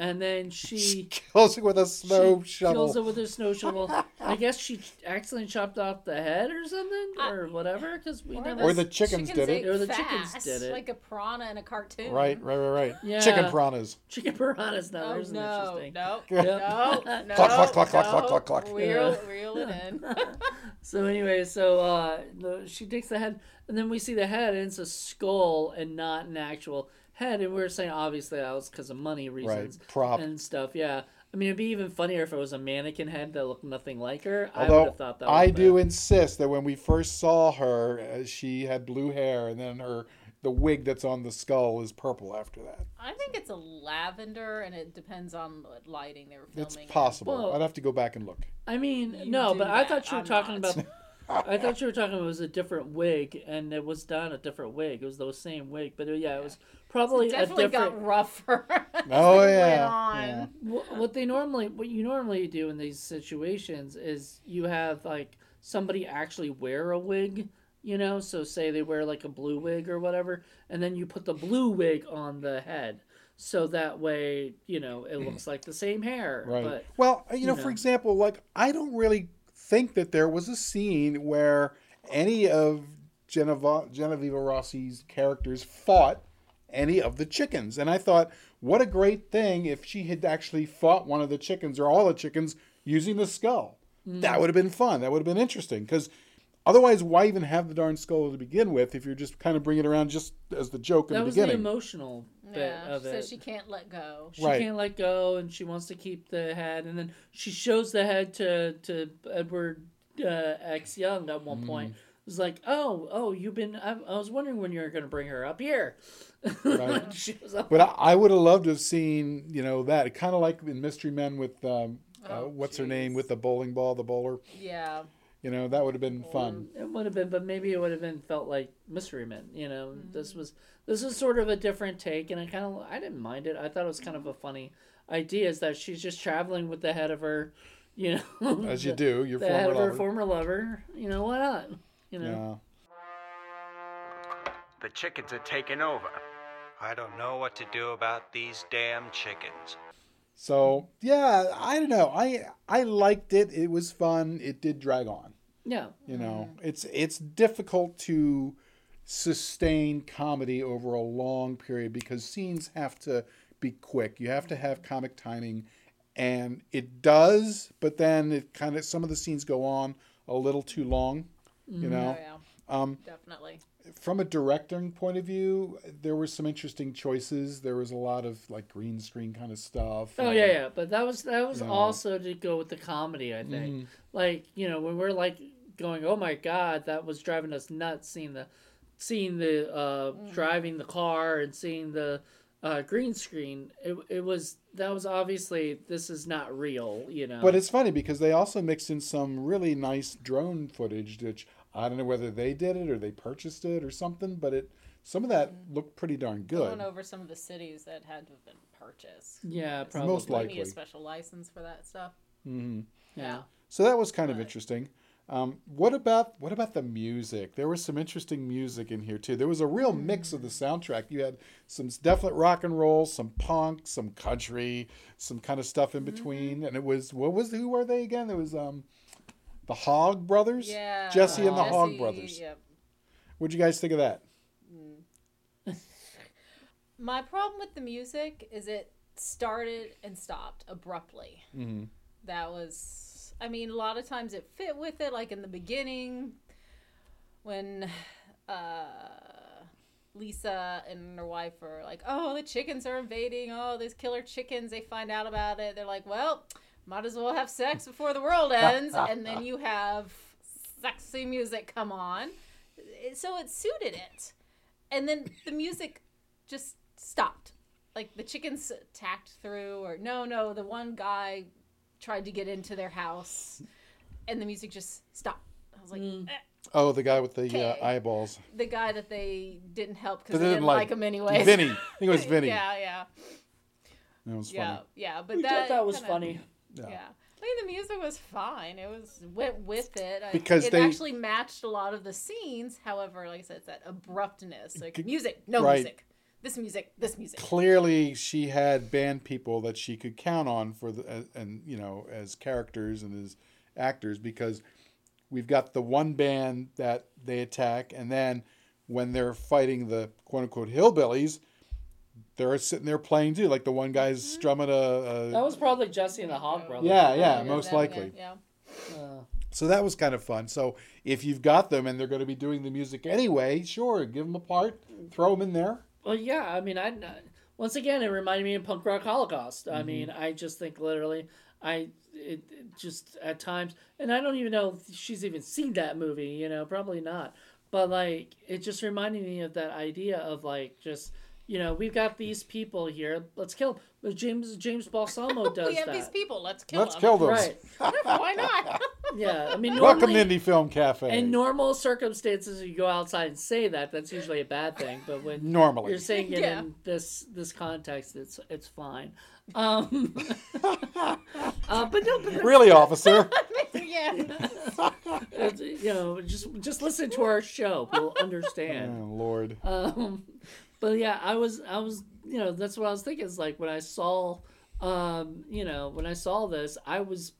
and then she Kills it with a snow she shovel. kills it with her snow shovel. I guess she accidentally chopped off the head or something or whatever because we never. Or the chickens did it. Or the chickens did it. Like a piranha in a cartoon. Right, right, right, right. Yeah. Chicken piranhas. chicken piranhas. Now Oh there's an no, interesting. no, Yep. no, no, Cluck, cluck, cluck, cluck, no. cluck, cluck, cluck. Reel, Yeah. reel it in. So anyway, so uh, the, she takes the head, and then we see the head, and it's a skull and not an actual head. And we were saying obviously that was because of money reasons, prop. and stuff. Yeah, I mean it'd be even funnier if it was a mannequin head that looked nothing like her. I would Although have thought that. I do been- insist that when we first saw her, uh, she had blue hair, and then her the wig that's on the skull is purple after that. I think it's a lavender, and it depends on what lighting they were filming. It's possible. Well- I'd have to go back and look. I mean, You no, do but I thought you were I'm talking not. about. I thought you were talking about it was a different wig, and it was not a different wig. It was the same wig, but uh, yeah, it was probably It a definitely different. got rougher. Oh, yeah, yeah. What they normally what you normally do in these situations is you have like somebody actually wear a wig you know so say they wear like a blue wig or whatever and then you put the blue wig on the head so that way you know it looks like the same hair Right. but well, uh, you know, you for example, like I don't really think that there was a scene where any of Geneva, Genevieve Rossi's characters fought any of the chickens, and I thought, what a great thing if she had actually fought one of the chickens or all the chickens using the skull. Mm. That would have been fun. That would have been interesting because. Otherwise, why even have the darn skull to begin with if you're just kind of bringing it around just as the joke in that the was the beginning? emotional bit Yeah, of so it she can't let go. she Right. can't let go and she wants to keep the head and then she shows the head to to edward uh, x young at Mm. one point it was like oh oh you've been i, I was wondering when you were going to bring her up here Right. she was up But I, I would have loved to have seen, you know, that kind of like in Mystery Men with um, uh, Oh, what's her name with the bowling ball, the bowler. Yeah. You know, that would have been fun. it would have been but maybe it would have been felt like mystery men you know Mm-hmm. this was this is sort of a different take and i kind of i didn't mind it i thought it was kind of a funny idea is that she's just traveling with the head of her you know As you the- do, your the former head of her lover. former lover you know why not you know yeah. The chickens are taking over. I don't know what to do about these damn chickens. So yeah, I don't know. I I liked it. It was fun. It did drag on. yeah You know, mm-hmm. it's it's difficult to sustain comedy over a long period because scenes have to be quick. You have to have comic timing, and it does. But then it kind of some of the scenes go on a little too long. You Oh know, yeah. um, Definitely. from a directing point of view, there were some interesting choices. There was a lot of like green screen kind of stuff. Oh yeah, yeah, but that was that was Yeah. also to go with the comedy. I think, like you know, when we're like going, "Oh my god," that was driving us nuts. Seeing the, seeing the uh, driving the car and seeing the uh, green screen, it it was that was obviously this is not real, you know. But it's funny because they also mixed in some really nice drone footage, which I don't know whether they did it or they purchased it or something, but it some of that looked pretty darn good. Going over some of the cities that had to have been purchased. yeah, probably. Most You likely. need a special license for that stuff. yeah. So that was kind of interesting. Um, what about what about the music? There was some interesting music in here too. There was a real mix of the soundtrack. You had some definite rock and roll, some punk, some country, some kind of stuff in between, and it was what was who were they again? There was um, the Hog Brothers. Yeah. Jesse and the Hog Brothers. Yep. What'd you guys think of that? My problem with the music is it started and stopped abruptly. Mm-hmm. That was, I mean, a lot of times it fit with it, like in the beginning when uh, Lisa and her wife are like, oh, the chickens are invading. Oh, these killer chickens. They find out about it. They're like, well, might as well have sex before the world ends. and then you have sexy music come on. So it suited it. And then the music just stopped. Like the chickens tacked through, or no, no, the one guy tried to get into their house, and the music just stopped. I was like, eh. Oh, the guy with the uh, eyeballs. the guy that they didn't help because they didn't like, him anyway. Vinny. I think it was Vinny. yeah, yeah, That was funny. yeah, yeah. But We that thought that was kinda- funny. Yeah. I mean, the music was fine. It was went with it. I- Because it they- actually matched a lot of the scenes. However, like I said, it's that abruptness. Like music, no Right. music. This music, this music. clearly she had band people that she could count on for the as- and you know as characters and as actors because we've got the one band that they attack and then when they're fighting the quote unquote hillbillies they're sitting there playing too like the one guy's strumming a, a That was probably Jesse and the Hog Brothers. yeah yeah Yeah, most likely Yeah. Uh, so that was kind of fun so if you've got them and they're going to be doing the music anyway sure give them a part throw them in there well, yeah. I mean, I once again it reminded me of Punk Rock Holocaust. Mm-hmm. I mean, I just think literally, I it, it just at times, and I don't even know if she's even seen that movie. You know, probably not. But like, it just reminded me of that idea of like just. You know, we've got these people here. Let's kill them. James James Balsamo does we have that. these people. Let's kill let's them. kill them Right. Why not? Yeah. I mean, welcome to indie film cafe in normal circumstances, you go outside and say that. That's usually a bad thing. But when normally you're saying it Yeah. in this this context, it's it's fine. Um, uh, but no, but really officer yeah. you know, just just listen to our show. You'll Oh understand. Lord. Um, but yeah, I was I was you know that's what I was thinking. Is like when I saw, um, you know, when I saw this, I was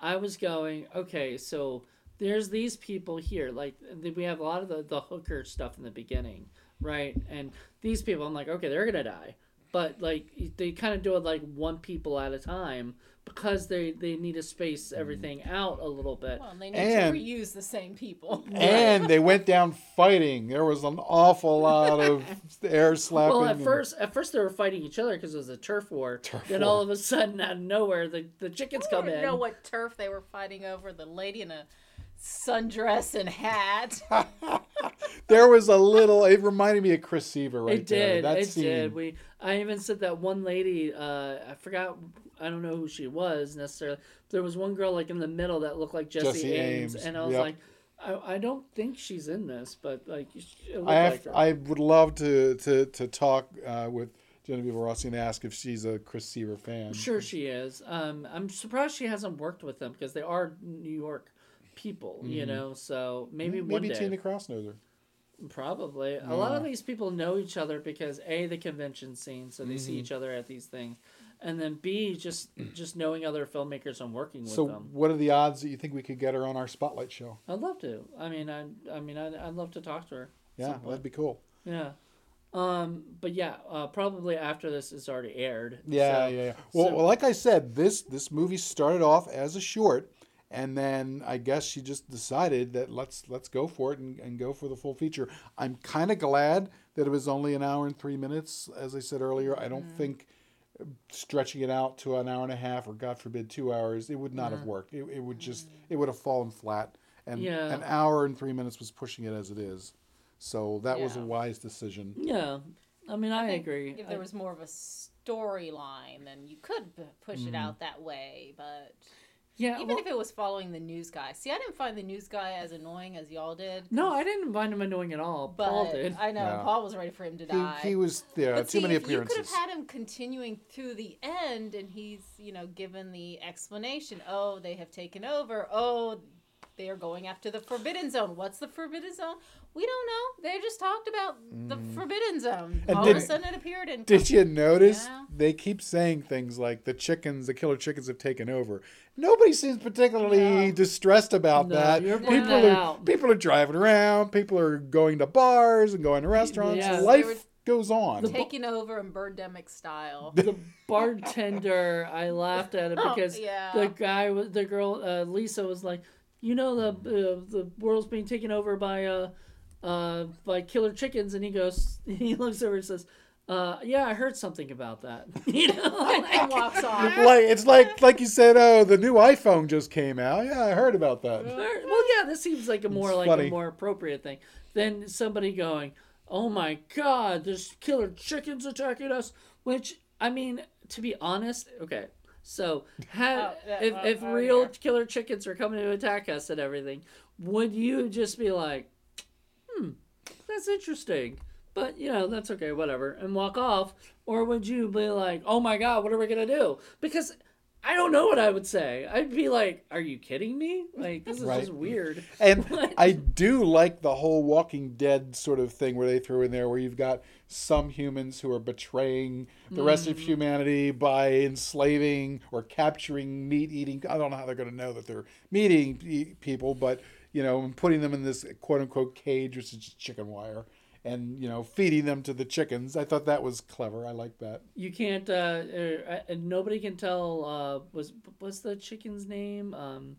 I was going okay. So there's these people here. Like we have a lot of the the hooker stuff in the beginning, right? And these people, I'm like, okay, they're gonna die. But like they kind of do it like one people at a time because they they need to space everything out a little bit. Well, they need And- to reuse the same people. And they went down fighting. There was an awful lot of air slapping. Well, at and- first, at first they were fighting each other because it was a turf war. Turf then war. all of a sudden, out of nowhere, the, the chickens I come don't in. know what turf they were fighting over. The lady in a sundress and hat. there was a little. It reminded me of Chris Seaver right it there. did. That it scene. did. We. I even said that one lady. Uh, I forgot. I don't know who she was necessarily. There was one girl like in the middle that looked like Jesse, Jesse Ames, Ames, and I was yep. like, I, I don't think she's in this, but like, I have, like. I would love to to to talk uh, with Genevieve Rossi and ask if she's a Chris Seaver fan. Sure she is. Um, I'm surprised she hasn't worked with them because they are New York people, you know. So maybe one Mm-hmm. Maybe day. Tina Cross knows her. Probably. A lot of these people know each other because A, the convention scene, so they see Mm-hmm. each other at these things. And then B, just just knowing other filmmakers and working with So, them. what are the odds that you think we could get her on our spotlight show? I'd love to. I mean, I I mean, I'd, I'd love to talk to her. Yeah, that'd be cool. Yeah. Um, but yeah, uh, probably after this is already aired. Yeah, So- yeah, yeah. Well, so- well, like I said, this this movie started off as a short, and then I guess she just decided that let's let's go for it and, and go for the full feature. I'm kind of glad that it was only an hour and three minutes, as I said earlier. I don't Mm-hmm. think stretching it out to an hour and a half or God forbid two hours, it would not Mm-hmm. have worked. It, it would just it would have fallen flat. And Yeah. an hour and three minutes was pushing it as it is. So that was a wise decision. Yeah. I mean, I, think agree. If I- there was more of a storyline, then you could p- push it out that way. But yeah, even well- if it was following the news guy, see, I didn't find the news guy as annoying as y'all did. no, I didn't find him annoying at all. but Paul did. I know Yeah. Paul was ready for him to die. He, he was yeah, But too see, many if You could have had him continuing through the end, and he's you know given the explanation. Oh, they have taken over. Oh, they are going after the Forbidden Zone. What's the Forbidden Zone? We don't know. They just talked about the Forbidden Zone. And All did- of a sudden, it appeared in. Did you notice Yeah. they keep saying things like the chickens, the killer chickens have taken over? Nobody seems particularly No. distressed about No, that. you're people that are out. people are driving around. People are going to bars and going to restaurants. Yeah. Life goes on. taking over in Birdemic style. the bartender, I laughed at it Oh, because yeah. the guy, was the girl, uh, Lisa was like, you know, the uh, the world's being taken over by uh, uh, by killer chickens, and he goes, he looks over and says, uh, yeah, I heard something about that. you know, like, walks off. like it's like like you said, oh, the new iPhone just came out. Yeah, I heard about that. well, yeah, this seems like a more It's like funny. a more appropriate thing than somebody going, "Oh my God, there's killer chickens attacking us." Which I mean, to be honest, okay. So, ha- Oh, yeah, if, oh, if oh, real yeah. killer chickens are coming to attack us and everything, would you just be like, "Hmm, that's interesting," but you know, that's okay, whatever, and walk off, or would you be like, "Oh my God, what are we gonna do?" Because I don't know what I would say. I'd be like, "Are you kidding me? Like this is Right. just weird." And What? I do like the whole Walking Dead sort of thing where they throw in there where you've got some humans who are betraying the rest Mm. of humanity by enslaving or capturing meat eating. I don't know how they're going to know that they're meat eating people, but you know, and putting them in this quote unquote cage, which is just chicken wire, and you know, feeding them to the chickens. I thought that was clever. I like that. You can't. Uh, uh, nobody can tell. Uh, was what's the chicken's name? Um,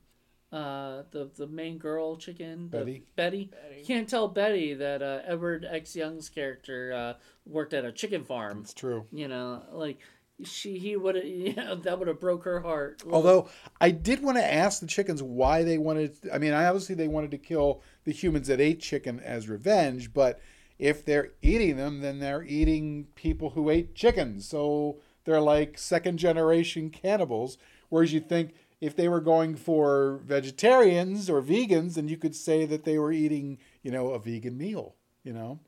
uh, the the main girl chicken. the- Betty? Betty. You can't tell Betty that uh, Edward X Young's character uh, worked at a chicken farm. It's true. You know, like she he would have. You know, that would have broke her heart. Although I did want to ask the chickens why they wanted. I mean, obviously they wanted to kill the humans that ate chicken as revenge, but if they're eating them, then they're eating people who ate chickens. So they're like second generation cannibals. Whereas you think if they were going for vegetarians or vegans, then you could say that they were eating, you know, a vegan meal. You know,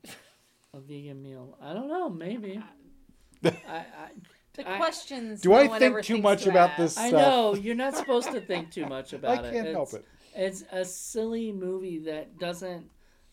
a vegan meal. I don't know. Maybe. I, I The I- questions. do no I one think ever too much to about ask. this? I know you're not supposed to think too much about it. I can't help it. It's a silly movie that doesn't.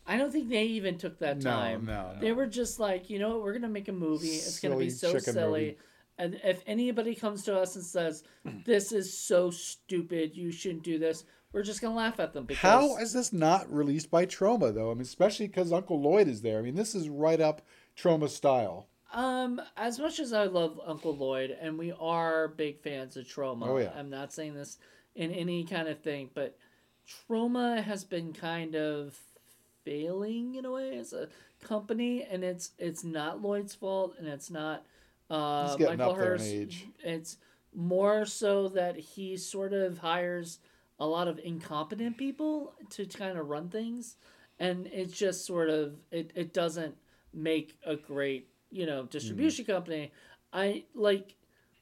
I don't think they even took that time. no, no. They were just like, you know what, we're gonna make a movie. It's gonna be so silly. movie. And if anybody comes to us and says, "This is so stupid, you shouldn't do this," we're just gonna laugh at them because How is this not released by Troma though? I mean, especially because Uncle Lloyd is there. I mean, this is right up Troma style. Um, as much as I love Uncle Lloyd, and we are big fans of Troma, Oh, yeah. I'm not saying this in any kind of thing, but Troma has been kind of failing in a way as a company, and it's it's not Lloyd's fault, and it's not uh, He's getting Michael up there in age. It's more so that he sort of hires a lot of incompetent people to kind of run things, and it's just sort of it, it doesn't make a great you know distribution Mm. company. I like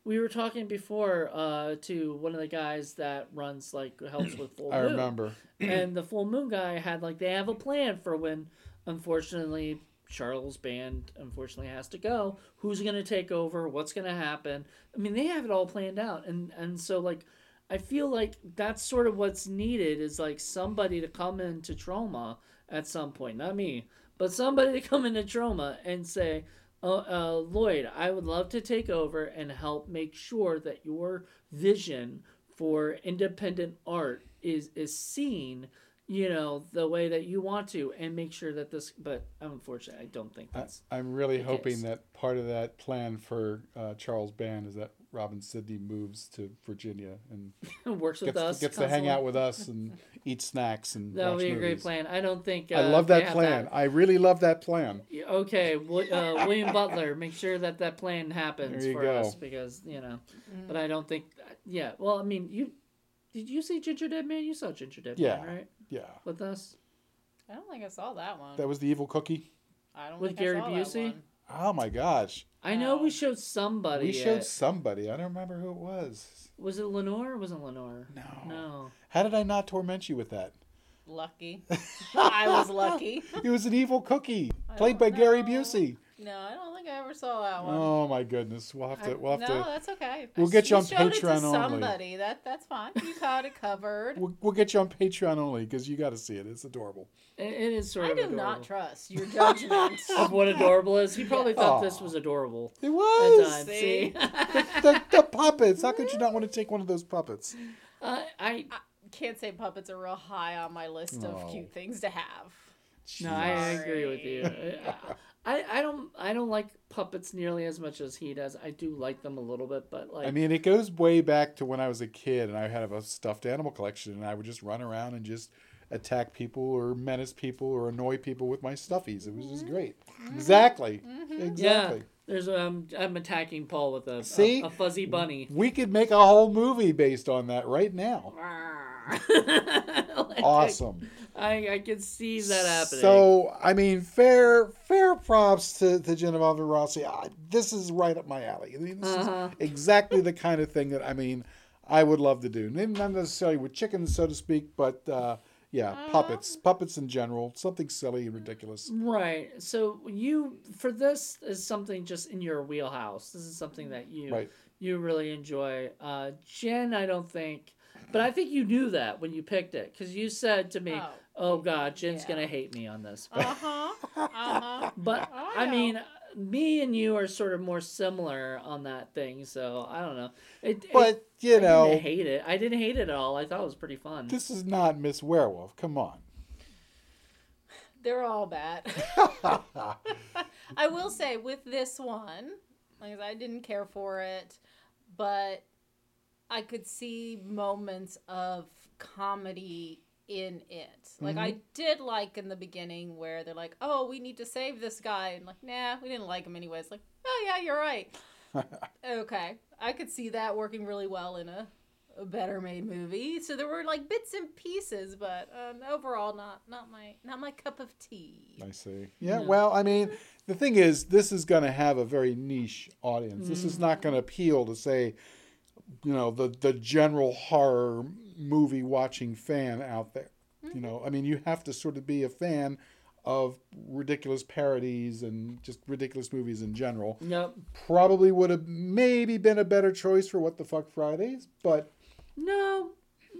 we were talking before uh, to one of the guys that runs like helps with Full moon. I remember. and the full moon guy had like they have a plan for when unfortunately charles band unfortunately has to go. Who's going to take over? What's going to happen? I mean they have it all planned out. And and so like i feel like that's sort of what's needed is like somebody to come into Troma at some point. Not me but somebody to come into Troma and say uh, uh, Lloyd, I would love to take over and help make sure that your vision for independent art is is seen, you know, the way that you want to, and make sure that this. But unfortunately, I don't think that's I'm really the hoping case. that part of that plan for uh, Charles Band is that Robin Sydney moves to Virginia and works with gets, us. gets to hang out with us and eat snacks and That would be a great plan. I don't think. Uh, I love that have plan. I really love that plan. Okay, uh, William Butler, make sure that that plan happens for go. us because you know. But I don't think. Yeah, well, I mean, you did you see Ginger Dead Man? You saw Ginger Dead Yeah. Man, right? Yeah, With us. I don't think I saw that one. that was the evil cookie. I don't With think Gary I saw Busey? That one. Oh my gosh. I know Oh. we showed somebody. We showed it. somebody. I don't remember who it was. Was it Lenore? Or wasn't Lenore? No. No. How did I not torment you with that? Lucky. I was lucky. He was an evil cookie, played by don't Gary know. Busey. No, I don't think I ever saw that one. Oh my goodness. We'll have to. We'll have no, to. that's okay. we'll get you on showed it to Patreon only. somebody. That that's fine. You got it covered. We'll, we'll get you on Patreon only because you got to see it. It's adorable. It, it is sort I of do adorable. not trust your judgment. of what adorable is. He probably thought this was adorable. It was times. See? See, the, the puppets. How could you not want to take one of those puppets? uh, I Can't say puppets are real high on my list No. of cute things to have. no, I agree with you. I, I don't I don't like puppets nearly as much as he does. I do like them a little bit, but like I mean, it goes way back to when I was a kid and I had a stuffed animal collection, and I would just run around and just attack people or menace people or annoy people with my stuffies. It was just mm-hmm. great. Mm-hmm. Exactly. Mm-hmm. Exactly. yeah, there's um I'm attacking Paul with a, a- See? a, fuzzy bunny. We could make a whole movie based on that right now. Like, Awesome. I I can see that happening. So, I mean, fair fair props to, to Genevieve Rossi. Ah, this is right up my alley. I mean, this Uh-huh. is exactly the kind of thing that, I mean, I would love to do. Maybe not necessarily with chickens, so to speak, but uh, yeah, Uh-huh. puppets. Puppets in general. Something silly and ridiculous. Right. So you for this is something just in your wheelhouse. This is something that you Right. you really enjoy. Uh, Jenn, I don't think, but I think you knew that when you picked it because you said to me, Oh. "Oh, God, Jenn's Yeah. gonna hate me on this." Uh huh. Uh huh. But I I mean, me and you are sort of more similar on that thing. So I don't know. It, it- But, you I know, didn't hate it. I didn't hate it at all. I thought it was pretty fun. this is not Miss Werewolf. Come on. They're all bad. I will say with this one, like I didn't care for it, but I could see moments of comedy in it. Like I did like in the beginning where they're like, "Oh, we need to save this guy," and like, "Nah, we didn't like him anyways." Like, "Oh yeah, you're right." okay, I could see that working really well in a, a better made movie. So there were like bits and pieces, but um, overall, not not my not my cup of tea. I see. Yeah, well, I mean, the thing is, this is going to have a very niche audience. This is not going to appeal to, say, you know, the, the general horror movie watching fan out there. You know, I mean, you have to sort of be a fan of ridiculous parodies and just ridiculous movies in general. Yep. Probably would have maybe been a better choice for What the Fuck Fridays, but No,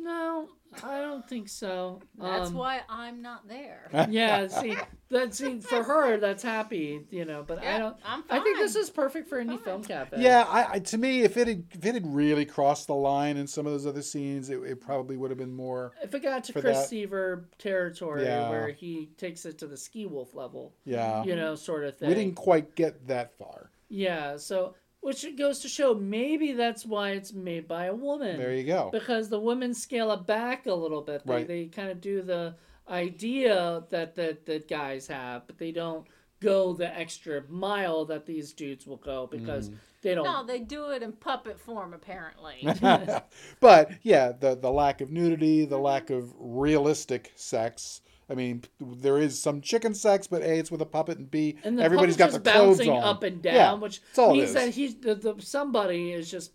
no, I don't think so. That's Um, why I'm not there. yeah, see, that see for her that's happy, you know. But I don't. I'm fine. I think this is perfect for indie film cafe. yeah, I, I to me, if it had if it had really crossed the line in some of those other scenes, it, it probably would have been more. If it got to Chris that- Seaver territory Yeah. where he takes it to the ski wolf level, Yeah, you know, sort of thing. we didn't quite get that far. Yeah, so which goes to show maybe that's why it's made by a woman. There you go. because the women scale it back a little bit. They, Right. they kind of do the idea that, that that guys have, but they don't go the extra mile that these dudes will go because Mm. they don't. No, they do it in puppet form, apparently. but yeah, the the lack of nudity, the lack of realistic sex. I mean, there is some chicken sex, but A, it's with a puppet, and B, and the everybody's got just clothes bouncing on. up and down, Yeah, which all means that he's the, the somebody is just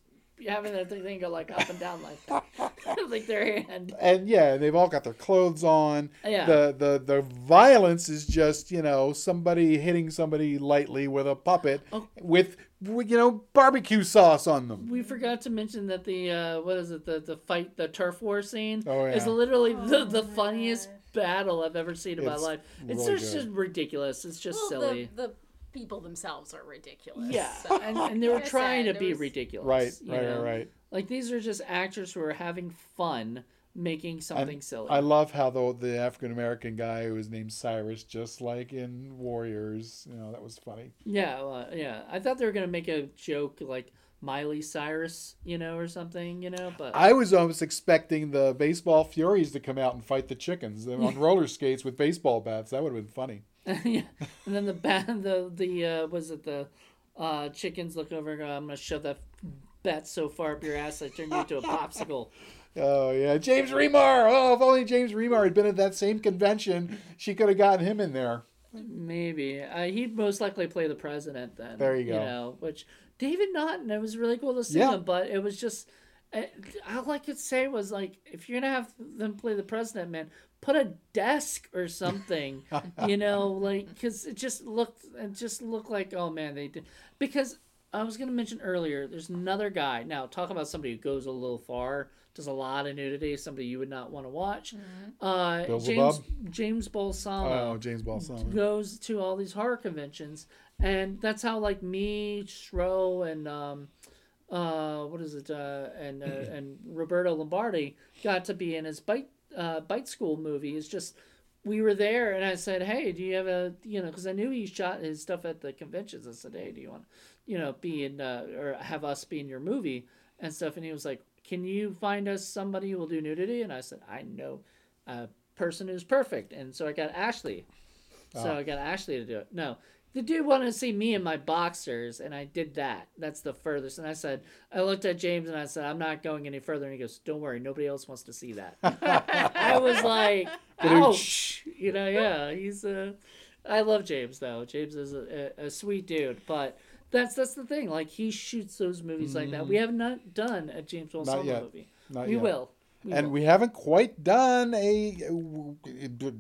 having that thing go like up and down like that, like their hand. and yeah, they've all got their clothes on. Yeah. The the the violence is just you know somebody hitting somebody lightly with a puppet Oh. with you know barbecue sauce on them. We forgot to mention that the uh, what is it the the fight the turf war scene Oh, is yeah. literally the, the funniest battle I've ever seen in my It's life. It's really just, good. just ridiculous. It's just well, silly. the, the people themselves are ridiculous. yeah, so- and, and they were Like I trying said, to there be was- ridiculous. Right, you right, know? right, right. Like these are just actors who are having fun making something silly. I love how the the African American guy who was named Cyrus, just like in Warriors, you know, that was funny. yeah, uh, yeah. I thought they were gonna make a joke like Miley Cyrus, you know, or something, you know, but I was almost expecting the baseball furies to come out and fight the chickens on roller skates with baseball bats. That would have been funny. yeah. And then the bat, the the uh, was it the uh, chickens look over and go, "I'm gonna shove that bat so far up your ass I turn you into a popsicle." Oh yeah, James Remar. Oh, if only James Remar had been at that same convention, she could have gotten him in there. Maybe uh, he'd most likely play the president then. There you go. You know, which David Naughton. It was really cool to see Yeah. him, but it was just uh, all I could say was like, if you're gonna have them play the president, man, put a desk or something. you know, like because it just looked it just looked like oh man they did because I was gonna mention earlier. There's another guy now. Talk about somebody who goes a little far. Does a lot of nudity. Somebody you would not want to watch. Uh, James Beelzebub? James Balsamo Oh, James Balsamo. goes to all these horror conventions, and that's how like me, Shro, and um, uh, what is it, uh, and uh, and Roberto Lombardi got to be in his bite uh, bite school movie. It's just we were there, and I said, hey, do you have a you know because I knew he shot his stuff at the conventions. I said, hey, do you want you know be in uh, or have us be in your movie and stuff? And he was like, can you find us somebody who will do nudity? And I said, I know a person who's perfect, and so I got Ashley. So I got Ashley to do it. No, the dude wanted to see me in my boxers, and I did that. That's the furthest. And I said, I looked at James and I said, I'm not going any further. And he goes, Don't worry, nobody else wants to see that. I was like, ouch. You know, yeah, he's Uh, I love James though. James is a, a, a sweet dude, but. That's that's the thing. Like he shoots those movies like that. We have not done a James Wilson yet. movie. Not we yet. will. We and will. we haven't quite done a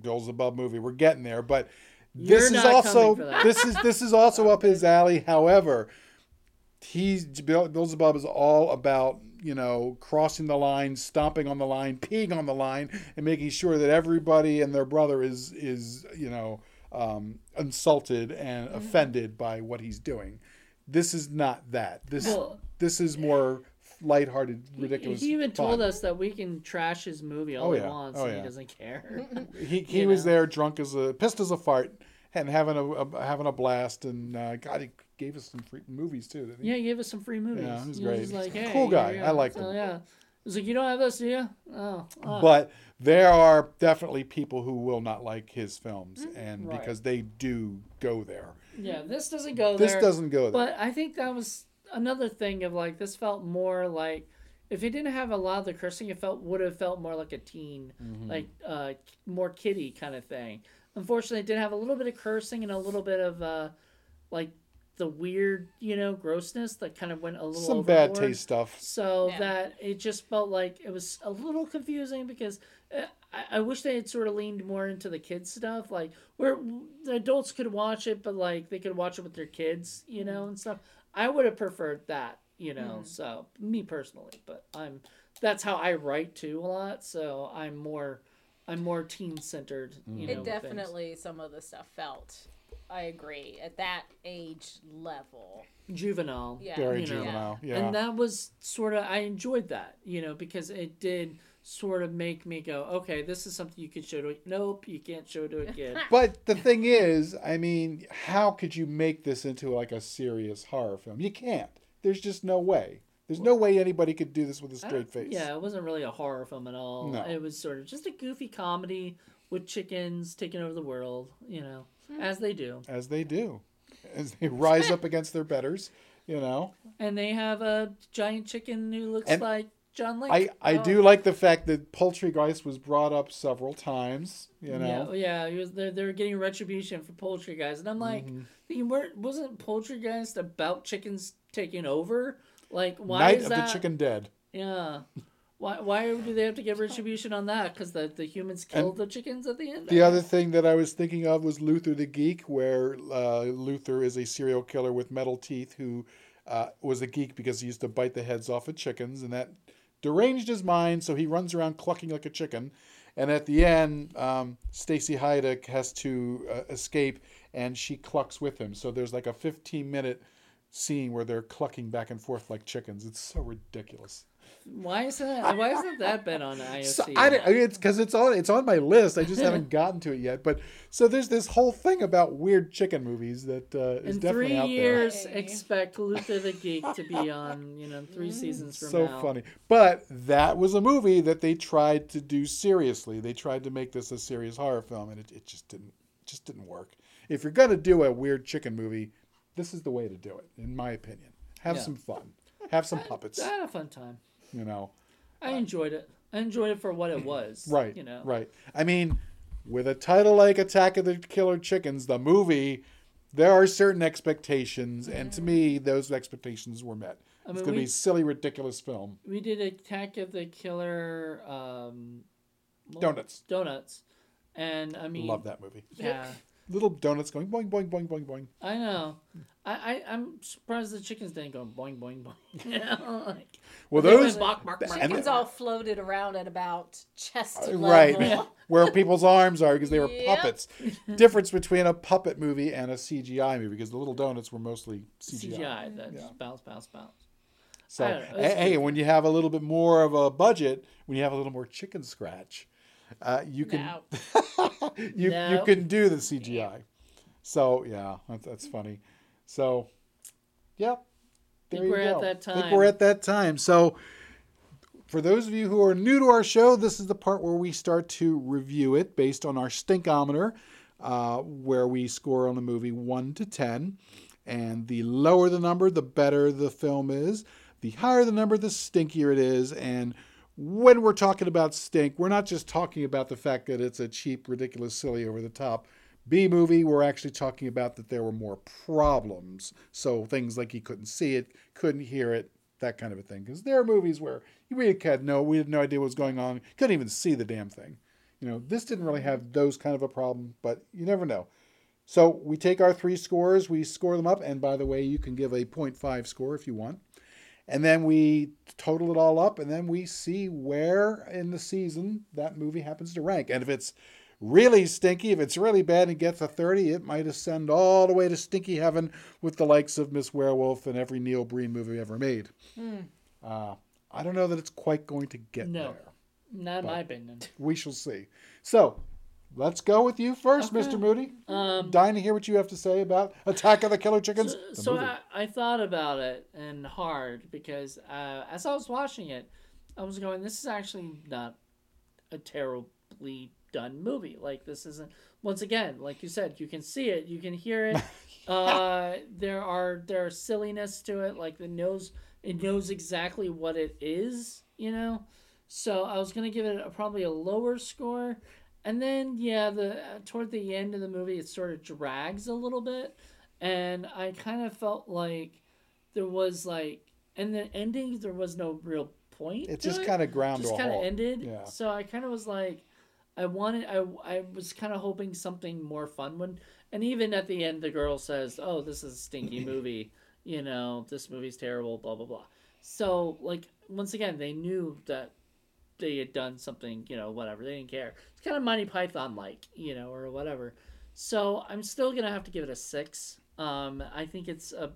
Beelzebub movie. We're getting there, but this is You're not also coming for that. this is this is also up his alley. However, he's Beel- Beelzebub is all about you know crossing the line, stomping on the line, peeing on the line, and making sure that everybody and their brother is is you know um, insulted and Mm-hmm. offended by what he's doing. This is not that. This Well- this is eh, more lighthearted, ridiculous. He even fun. told us that we can trash his movie all Oh, he wants, Oh, and yeah. he doesn't care. he he you was know. there drunk as a pissed as a fart and having a, a having a blast and uh, God he gave us some free movies too. Didn't he? yeah, he gave us some free movies. Yeah, he was He great. just like, a hey, cool guy. I go. liked So, him. Yeah, he's like, you don't have this, do you? Oh, oh. But there are definitely people who will not like his films, mm-hmm. and Right. because they do go there. Yeah, this doesn't go This there. doesn't go there. But I think that was another thing of like this felt more like if it didn't have a lot of the cursing, it felt would have felt more like a teen, Mm-hmm. like uh, more kiddie kind of thing. Unfortunately, it did have a little bit of cursing and a little bit of uh, like the weird, you know, grossness that kind of went a little Some bad taste stuff. So Yeah. that it just felt like it was a little confusing because uh, I, I wish they had sort of leaned more into the kids stuff, like where the adults could watch it, but like they could watch it with their kids, you know, and stuff. I would have preferred that, you know. Mm-hmm. So me personally, but I'm that's how I write too a lot. So I'm more I'm more teen centered. You mm-hmm. know, It with things. definitely some of the stuff felt. I agree at that age level. juvenile. Yeah. Very you know. juvenile. Yeah. And that was sort of I enjoyed that, you know, because it did sort of make me go, okay, this is something you could show to. Nope, you can't show to a kid. But the thing is, I mean, how could you make this into like a serious horror film? You can't. There's just no way. There's no way anybody could do this with a uh, straight face. Yeah, it wasn't really a horror film at all. No. It was sort of just a goofy comedy with chickens taking over the world, you know, hmm. as they do. As they do. As they rise up against their betters, you know. And they have a giant chicken who looks And like John Lake. I, I Oh. do like the fact that Poultrygeist was brought up several times, you Yeah, know. yeah, he was. They're, they're getting retribution for Poultrygeist, and I'm like, Mm-hmm. you weren't wasn't Poultrygeist about chickens taking over? Like, why Night is of that? the Chicken Dead. Yeah, why why do they have to get retribution on that? Because the the humans killed the chickens at the end. The other thing that I was thinking of was Luther the Geek, where uh, Luther is a serial killer with metal teeth who uh, was a geek because he used to bite the heads off of chickens, and that deranged his mind, so he runs around clucking like a chicken. And at the end, um, Stacy Hyde has to uh, escape, and she clucks with him. So there's like a 15 minute scene where they're clucking back and forth like chickens. It's so ridiculous. Why isn't that, why hasn't that been on IOC? So I, it's because it's on it's on my list. I just haven't gotten to it yet. But so there's this whole thing about weird chicken movies that uh, is in definitely three out years, Hey. expect Luther the Geek to be on, you know, three seasons there. from So now. funny. But that was a movie that they tried to do seriously. They tried to make this a serious horror film, and it, it just didn't just didn't work. If you're gonna do a weird chicken movie, this is the way to do it, in my opinion. Have Yeah. some fun. Have some puppets. I had a fun time. You know. I enjoyed it. I enjoyed it for what it was. Right. You know. Right. I mean, with a title like Attack of the Killer Chickens, the movie, there are certain expectations, and to me, those expectations were met. I it's going to be a silly, ridiculous film. We did Attack of the Killer um, Donuts. Donuts, and I mean, Love that movie. Yeah, Little donuts going boing, boing, boing, boing, boing. I know. I, I I'm surprised the chickens didn't go boing boing boing. You know, like Well, those. bark, bark, bark. and Chickens all floated around at about chest uh, level. Right, where people's arms are because they were Yep. puppets. Difference between a puppet movie and a CGI movie because the little donuts were mostly CGI. CGI that mm-hmm. Yeah. just bounce bounce bounce. So, know, hey, hey, when you have a little bit more of a budget, when you have a little more chicken scratch, uh, you can No. you you can do the CGI. So yeah, that's, that's funny. So, yep. There you we're at go. that I think we're time. at that time. So, for those of you who are new to our show, this is the part where we start to review it based on our stinkometer, uh, where we score on a movie one to ten, and the lower the number, the better the film is. The higher the number, the stinkier it is, and when we're talking about stink, we're not just talking about the fact that it's a cheap, ridiculous, silly, over the top B movie. We're actually talking about that there were more problems. So things like he couldn't see it, couldn't hear it, that kind of a thing. Because there are movies where really had no, we had no idea what was going on, couldn't even see the damn thing. You know, this didn't really have those kind of a problem, but you never know. So we take our three scores, we score them up, and by the way, you can give a 0.5 score if you want. And then we total it all up, and then we see where in the season that movie happens to rank. And if it's really stinky, if it's really bad and gets a 30, it might ascend all the way to stinky heaven with the likes of Miss Werewolf and every Neil Breen movie ever made. Uh, I don't know that it's quite going to get No. there. Not in my opinion. We shall see. So let's go with you first, Okay. Mr. Moody. Um, Dying to hear what you have to say about Attack of the Killer Chickens. So, so. I, I thought about it and hard because uh, as I was watching it, I was going, "This is actually not a terribly done movie. Like this isn't. Once again, like you said, you can see it, you can hear it. uh, there are there's silliness to it. Like the knows it knows exactly what it is. You know. So I was gonna give it a, probably a lower score, and then yeah, the uh, toward the end of the movie, it sort of drags a little bit, and I kind of felt like there was like, and the ending there was no real point. It just kind of ground just kind of ended. Yeah. So I kind of was like, I wanted, I I was kind of hoping something more fun would, and even at the end, the girl says, "Oh, this is a stinky movie. You know, this movie's terrible." Blah blah blah. So like once again, they knew that they had done something, you know, whatever. They didn't care. It's kind of Monty Python like, you know, or whatever. So I'm still gonna have to give it a six. Um, I think it's a,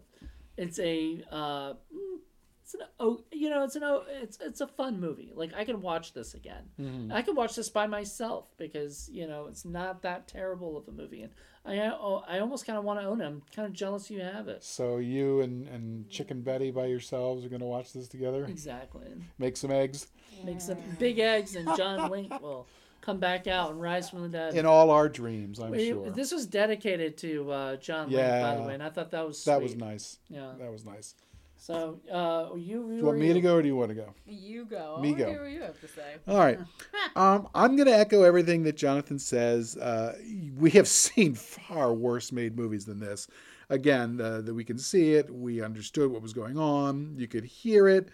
it's a, uh, mm, it's an oh, you know, it's an oh, it's it's a fun movie. Like I can watch this again. I could watch this by myself because you know it's not that terrible of a movie, and I oh, I almost kind of want to own it. I'm kind of jealous you have it. So you and, and Chicken Betty by yourselves are going to watch this together? Exactly. Make some eggs? Make some big eggs, and John Wink will come back out and rise from the dead. In all our dreams, I'm Wait, sure. This was dedicated to uh, John Wink, by the way, and I thought that was that was nice. Yeah. That was nice. So, uh, you, Do you want me to go or do you want to go? You go. Me I wanna go. hear what you have to say. All right. Um, I'm going to echo everything that Jonathan says. Uh, we have seen far worse made movies than this. Again, uh, that we can see it. We understood what was going on. You could hear it.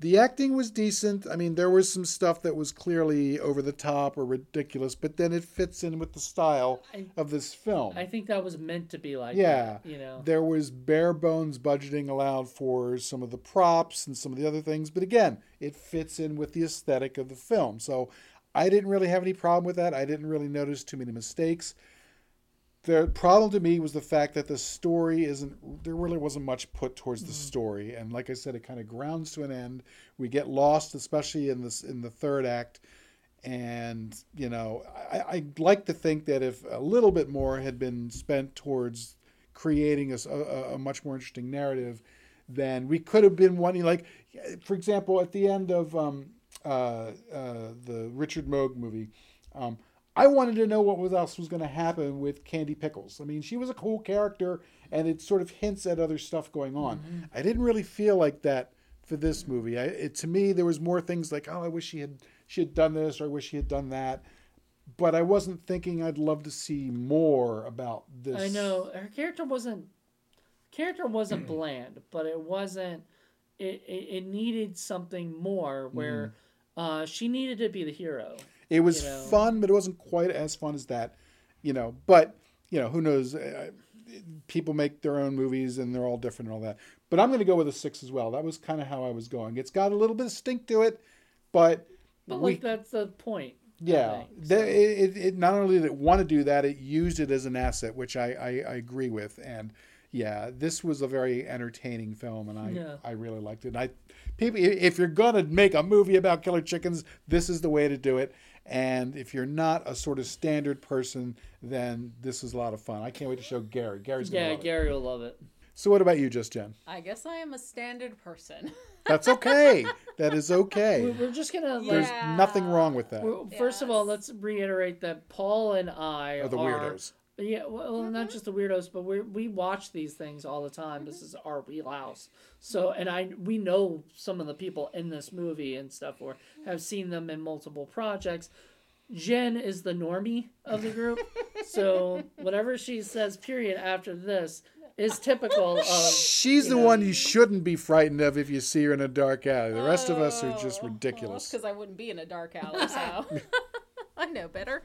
The acting was decent. I mean, there was some stuff that was clearly over the top or ridiculous, but then it fits in with the style I- of this film. I think that was meant to be like Yeah. that, you know. There was bare bones budgeting allowed for some of the props and some of the other things, but again, it fits in with the aesthetic of the film. So I didn't really have any problem with that. I didn't really notice too many mistakes. The problem to me was the fact that the story isn't, there really wasn't much put towards the story. And like I said, it kind of grounds to an end. We get lost, especially in this, in the third act. And, you know, I, I'd like to think that if a little bit more had been spent towards creating a much more interesting narrative, then we could have been wanting Like, for example, at the end of um, uh, uh, the Richard Moog movie, um, I wanted to know what was else was going to happen with Candy Pickles. I mean, she was a cool character, and it sort of hints at other stuff going on. I didn't really feel like that for this movie. I, it, to me, there was more things like, oh, I wish she had she had done this, or I wish she had done that. but I wasn't thinking I'd love to see more about this. I know her character wasn't character wasn't bland, but it wasn't. It, it, it needed something more where uh, she needed to be the hero. It was you know. fun, but it wasn't quite as fun as that, you know. But you know, who knows? Uh, People make their own movies, and they're all different and all that. But I'm going to go with a six as well. That was kind of how I was going. It's got a little bit of stink to it, but But we, like that's the point. Yeah, think, it, it, it not only did it want to do that, it used it as an asset, which I, I, I agree with. And yeah, this was a very entertaining film, and I Yeah. I really liked it. And I people, if you're gonna make a movie about killer chickens, this is the way to do it. And if you're not a sort of standard person, then this is a lot of fun. I can't wait to show Gary. Gary's gonna Yeah, love it. Gary will love it. So what about you, Just Jenn? I guess I am a standard person. That's okay. that is okay. We're, we're just gonna like, There's Yeah. nothing wrong with that. Well, First of all, let's reiterate that Paul and I Are the weirdos. Yeah, well, not mm-hmm. just the weirdos, but we we watch these things all the time. This mm-hmm. is our wheelhouse. So, and I we know some of the people in this movie and stuff, or mm-hmm. have seen them in multiple projects. Jenn is the normie of the group, so whatever she says, period, after this is typical of. She's the know. one you shouldn't be frightened of if you see her in a dark alley. The rest of us are just oh, ridiculous. because I wouldn't be in a dark alley, so I know better.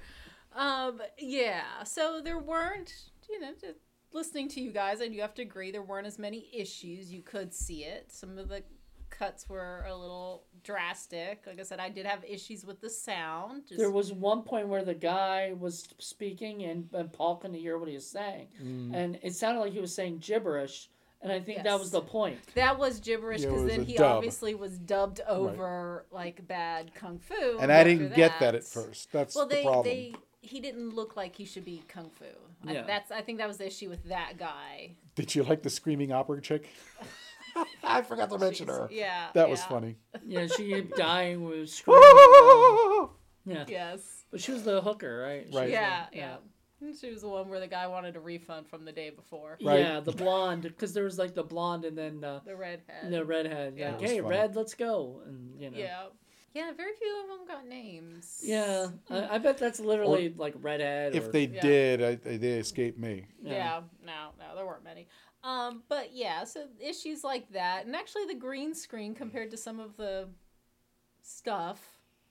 Um, yeah, so there weren't, you know, just listening to you guys, and you have to agree there weren't as many issues. You could see it. Some of the cuts were a little drastic. Like I said, I did have issues with the sound. Just, There was one point where the guy was speaking and, and Paul couldn't hear what he was saying, Mm. and it sounded like he was saying gibberish, and I think that was the point. that was gibberish because was then he dub. obviously was dubbed over like bad kung fu. And I didn't get that at first. That's Well, the they problem. they he didn't look like he should be kung fu. I, that's I think that was the issue with that guy. Did you like the screaming opera chick? I forgot to mention her. Yeah, That was funny. Yeah, she kept dying with screaming. yeah, Yes. but she was the hooker, right? She Right. was Yeah, the- yeah. And She was the one where the guy wanted a refund from the day before. Right. Yeah, the blonde, because there was like the blonde and then uh, The redhead. the redhead. Yeah. Like, That hey, funny. red, let's go, and you know. Yeah. Yeah, very few of them got names. Yeah, I, I bet that's literally like redhead. If or, If they Yeah. did, I, they escaped me. Yeah. no, no, there weren't many. Um, but yeah, so issues like that, and actually the green screen compared to some of the stuff,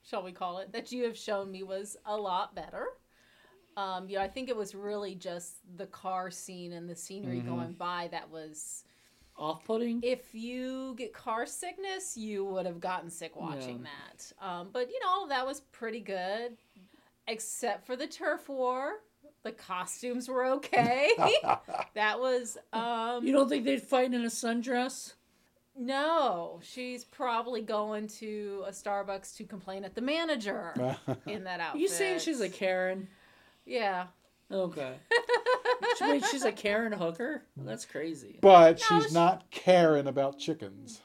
shall we call it, that you have shown me was a lot better. Um, you know, I think it was really just the car scene and the scenery Mm-hmm. going by that was. Off-putting. If you get car sickness, you would have gotten sick watching that. Um, but you know, that was pretty good, except for the turf war. The costumes were okay. that was um You don't think they'd fight in a sundress? no. She's probably going to a Starbucks to complain at the manager in that outfit. You saying she's a Karen? yeah? Okay. Wait, she's a Karen hooker? That's crazy. But No, she's she- not caring about chickens.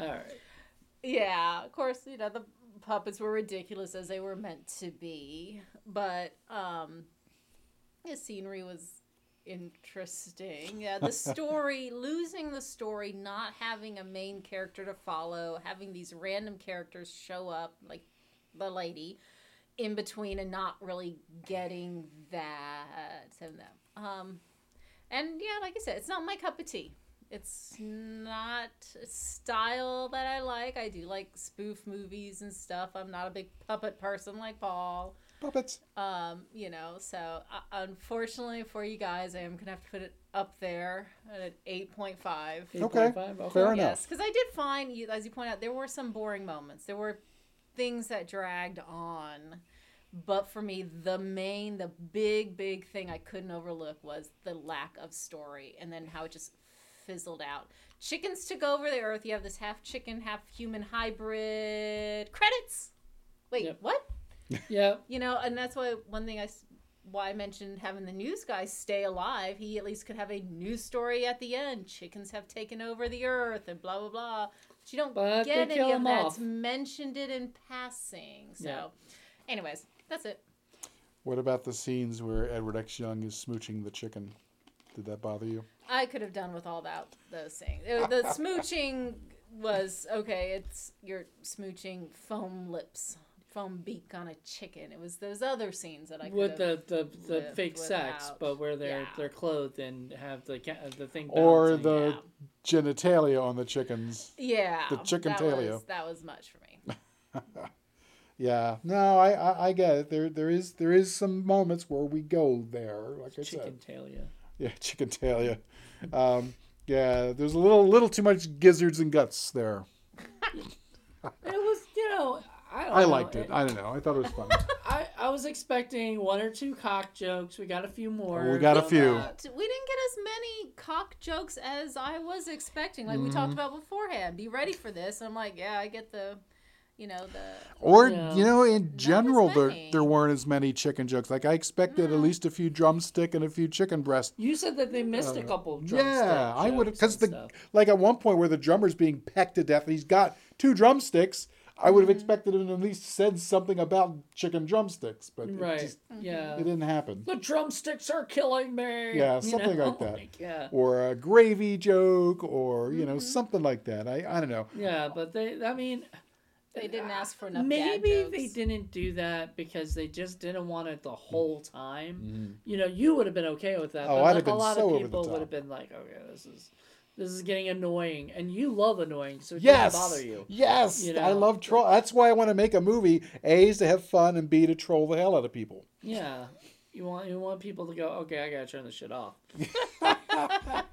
All right. Yeah, of course, you know, the puppets were ridiculous as they were meant to be, but um the scenery was interesting. Yeah, the story, losing the story, not having a main character to follow, having these random characters show up like the lady in between and not really getting that and that. Um and yeah, like I said, it's not my cup of tea. It's not a style that I like. I do like spoof movies and stuff. I'm not a big puppet person like Paul. Puppets. Um, you know, so uh, unfortunately for you guys, I am gonna have to put it up there at an eight point five. Okay, 8.5? Okay. fair enough. Yes, because I did find as you point out, there were some boring moments. There were things that dragged on, but for me, the main, the big, big thing I couldn't overlook was the lack of story, and then how it just fizzled out. Chickens took over the earth. You have this half chicken, half human hybrid. Credits. Wait, Yep. what? Yeah. You know, and that's why one thing I why I mentioned having the news guy stay alive. He at least could have a news story at the end. Chickens have taken over the earth and blah blah blah. But you don't But get any of that. off. It's mentioned it in passing. So, Yeah. anyways, that's it. What about the scenes where Edward X. Young is smooching the chicken? Did that bother you? I could have done with all that those things. Uh, The smooching was okay. It's you're smooching foam lips foam beak on a chicken. It was those other scenes that I could with have- the the, the lived fake sex, without. but where they're Yeah. they're clothed and have the the thing Or balancing. the yeah. genitalia on the chickens. yeah the chicken that talia. was, that was much for me. Yeah, no, I, I I get it. There there is there is some moments where we go there, like I chicken said. tail, yeah. Yeah, chicken tail. Yeah, um, yeah. There's a little little too much gizzards and guts there. It was, you know, I don't I know. liked it. I don't know. I thought it was fun. I, I was expecting one or two cock jokes. We got a few more. We got a few. that. We didn't get as many cock jokes as I was expecting. Like we Mm-hmm. talked about beforehand. Be ready for this. I'm like, yeah, I get the, you know, the. Or Yeah. you know, in general, there there weren't as many chicken jokes. Like I expected at least a few drumstick and a few chicken breast. You said that they missed a couple. drumstick Uh, Yeah, I would jokes because the stuff. like at one point where the drummer's being pecked to death, and he's got two drumsticks. I would have expected him to at least said something about chicken drumsticks, but it, right, just, yeah. it didn't happen. The drumsticks are killing me. Yeah, you something know? like that. yeah, Or a gravy joke, or you know mm-hmm. something like that. I I don't know. yeah, but they. I mean, They didn't uh, ask for enough. maybe dad they didn't do that because they just didn't want it the mm. whole time. Mm-hmm. You know, you would have been okay with that. Oh, but I'd like have been a lot so of over the people top. would have been like, okay, this is this is getting annoying, and you love annoying, so it Yes, doesn't bother you. yes, You I love troll. That's why I want to make a movie. A is to have fun, and B to troll the hell out of people. Yeah. You want you want people to go, okay, I gotta turn this shit off.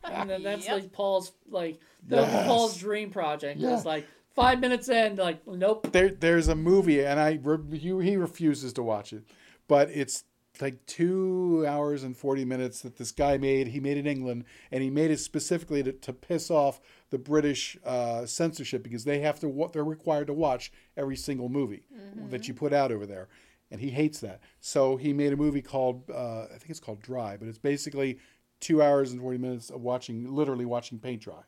and then that's Yep. like Paul's like the Yes. Paul's dream project. Yeah. It's like five minutes in, like nope. There, there's a movie, and I re- he, he refuses to watch it, but it's like two hours and forty minutes that this guy made. He made it in England, and he made it specifically to, to piss off the British uh, censorship because they have to they're required to watch every single movie that you put out over there, and he hates that. So he made a movie called uh, I think it's called Dry, but it's basically two hours and forty minutes of watching, literally watching paint dry.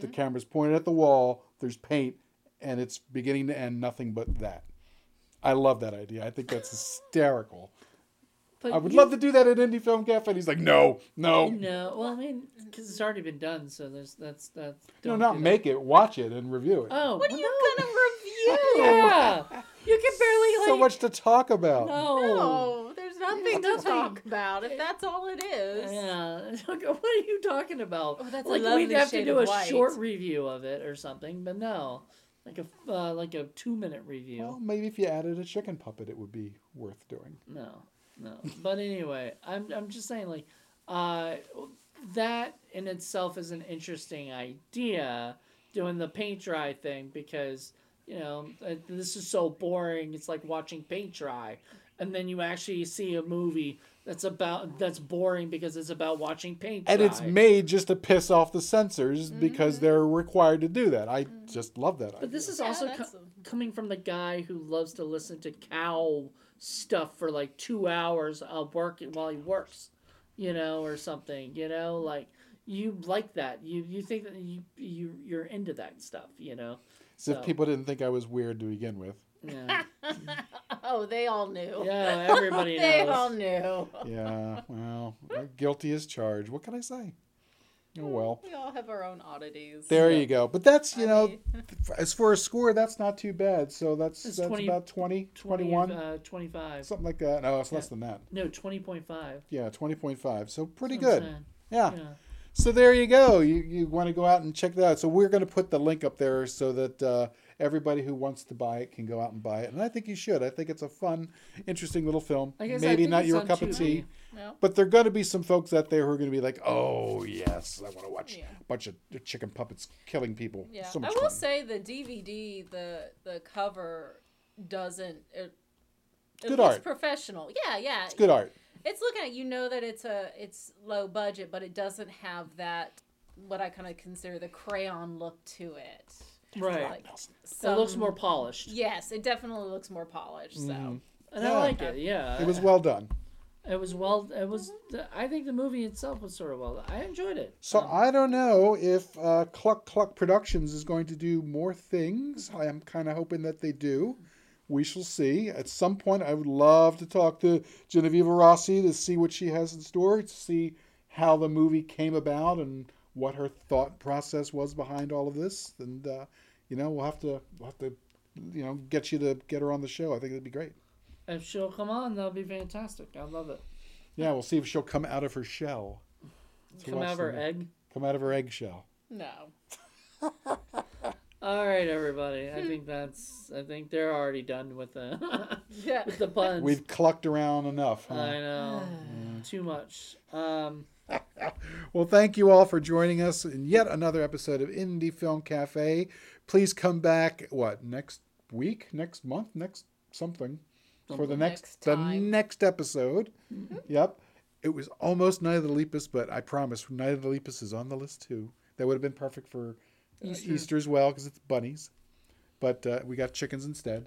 The camera's pointed at the wall. There's paint, and it's beginning to end nothing but that. I love that idea. I think that's hysterical. But I would you- love to do that at Indie Film Cafe. And he's like, no, no, no, No, well, I mean, because it's already been done, so there's that's that's. don't not that. make it, watch it and review it. Oh, What are you no. gonna review? Yeah, you can barely like. so much to talk about. No. No, there's nothing to talk about if that's all it is. Yeah. what are you talking about? Oh, that's like lovely we'd have to do a white. short review of it or something, but no, like a uh, like a two minute review. Well, maybe if you added a chicken puppet, it would be worth doing. No, no. But anyway, I'm I'm just saying like, uh, that in itself is an interesting idea, doing the paint dry thing because you know uh, this is so boring. It's like watching paint dry, and then you actually see a movie that's about that's boring because it's about watching paint dry. And it's made just to piss off the censors Mm-hmm. because they're required to do that. I just love that idea. But this is Yeah, also that's co- coming from the guy who loves to listen to cow stuff for like two hours of work while he works, you know, or something. You know, like you like that. You you think that you you you're into that stuff. You know. As if people didn't think I was weird to begin with. Yeah. Oh, they all knew. Yeah. Everybody they knows. all knew. Yeah, well, guilty as charged. What can I say? Oh well. We all have our own oddities. There you go. But that's, you know, mean- as for a score, that's not too bad. So that's It's that's 20 about 20, 20, 21, uh, 25. something like that. No, it's less than that. No, 20.5. Yeah, 20.5. So pretty That's what I'm good. saying. Yeah. Yeah. So there you go. You you want to go out and check that out. So we're going to put the link up there so that uh, everybody who wants to buy it can go out and buy it. And I think you should. I think it's a fun, interesting little film. I guess I Maybe think not it's your on cup of Tubi. Tea. No. But there are going to be some folks out there who are going to be like, "Oh yes, I want to watch Yeah. a bunch of chicken puppets killing people." Yeah, so I will fun. say the DVD, the the cover doesn't. It, it good art. professional. Yeah, yeah. It's good art. It's looking at you know that it's a it's low budget, but it doesn't have that what I kind of consider the crayon look to it. Right. Like it looks more polished. Yes, it definitely looks more polished. So mm-hmm. And Yeah. I like it. Yeah. It was well done. It was well. It was. I think the movie itself was sort of well. I enjoyed it. So Um, I don't know if uh, Cluck Cluck Productions is going to do more things. I am kind of hoping that they do. We shall see. At some point, I would love to talk to Genevieve Rossi to see what she has in store, to see how the movie came about and what her thought process was behind all of this. And uh, you know, we'll have to we'll have to you know, get you to get her on the show. I think it'd be great. If she'll come on, that'll be fantastic. I love it. Yeah, we'll see if she'll come out of her shell. To Come out of her the- egg. Come out of her eggshell. No. All right, everybody. I think that's. I think they're already done with the Yeah. with the puns. We've clucked around enough. Huh? I know. Too much. Um, Well, thank you all for joining us in yet another episode of Indie Film Cafe. Please come back. What next week? Next month? Next something for the next, Next the next episode. Yep. It was almost Night of the Lepus, but I promise Night of the Lepus is on the list too. That would have been perfect for Easter, as well because it's bunnies. But uh, we got chickens instead.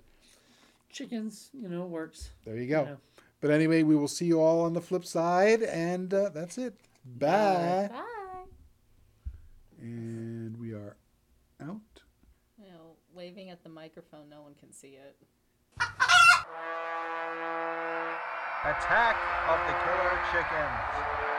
chickens, you know, works. There you go. Yeah. But anyway, we will see you all on the flip side, and uh, that's it. Bye. Bye. And we are out. You know, waving at the microphone, no one can see it. Attack of the Killer Chickens.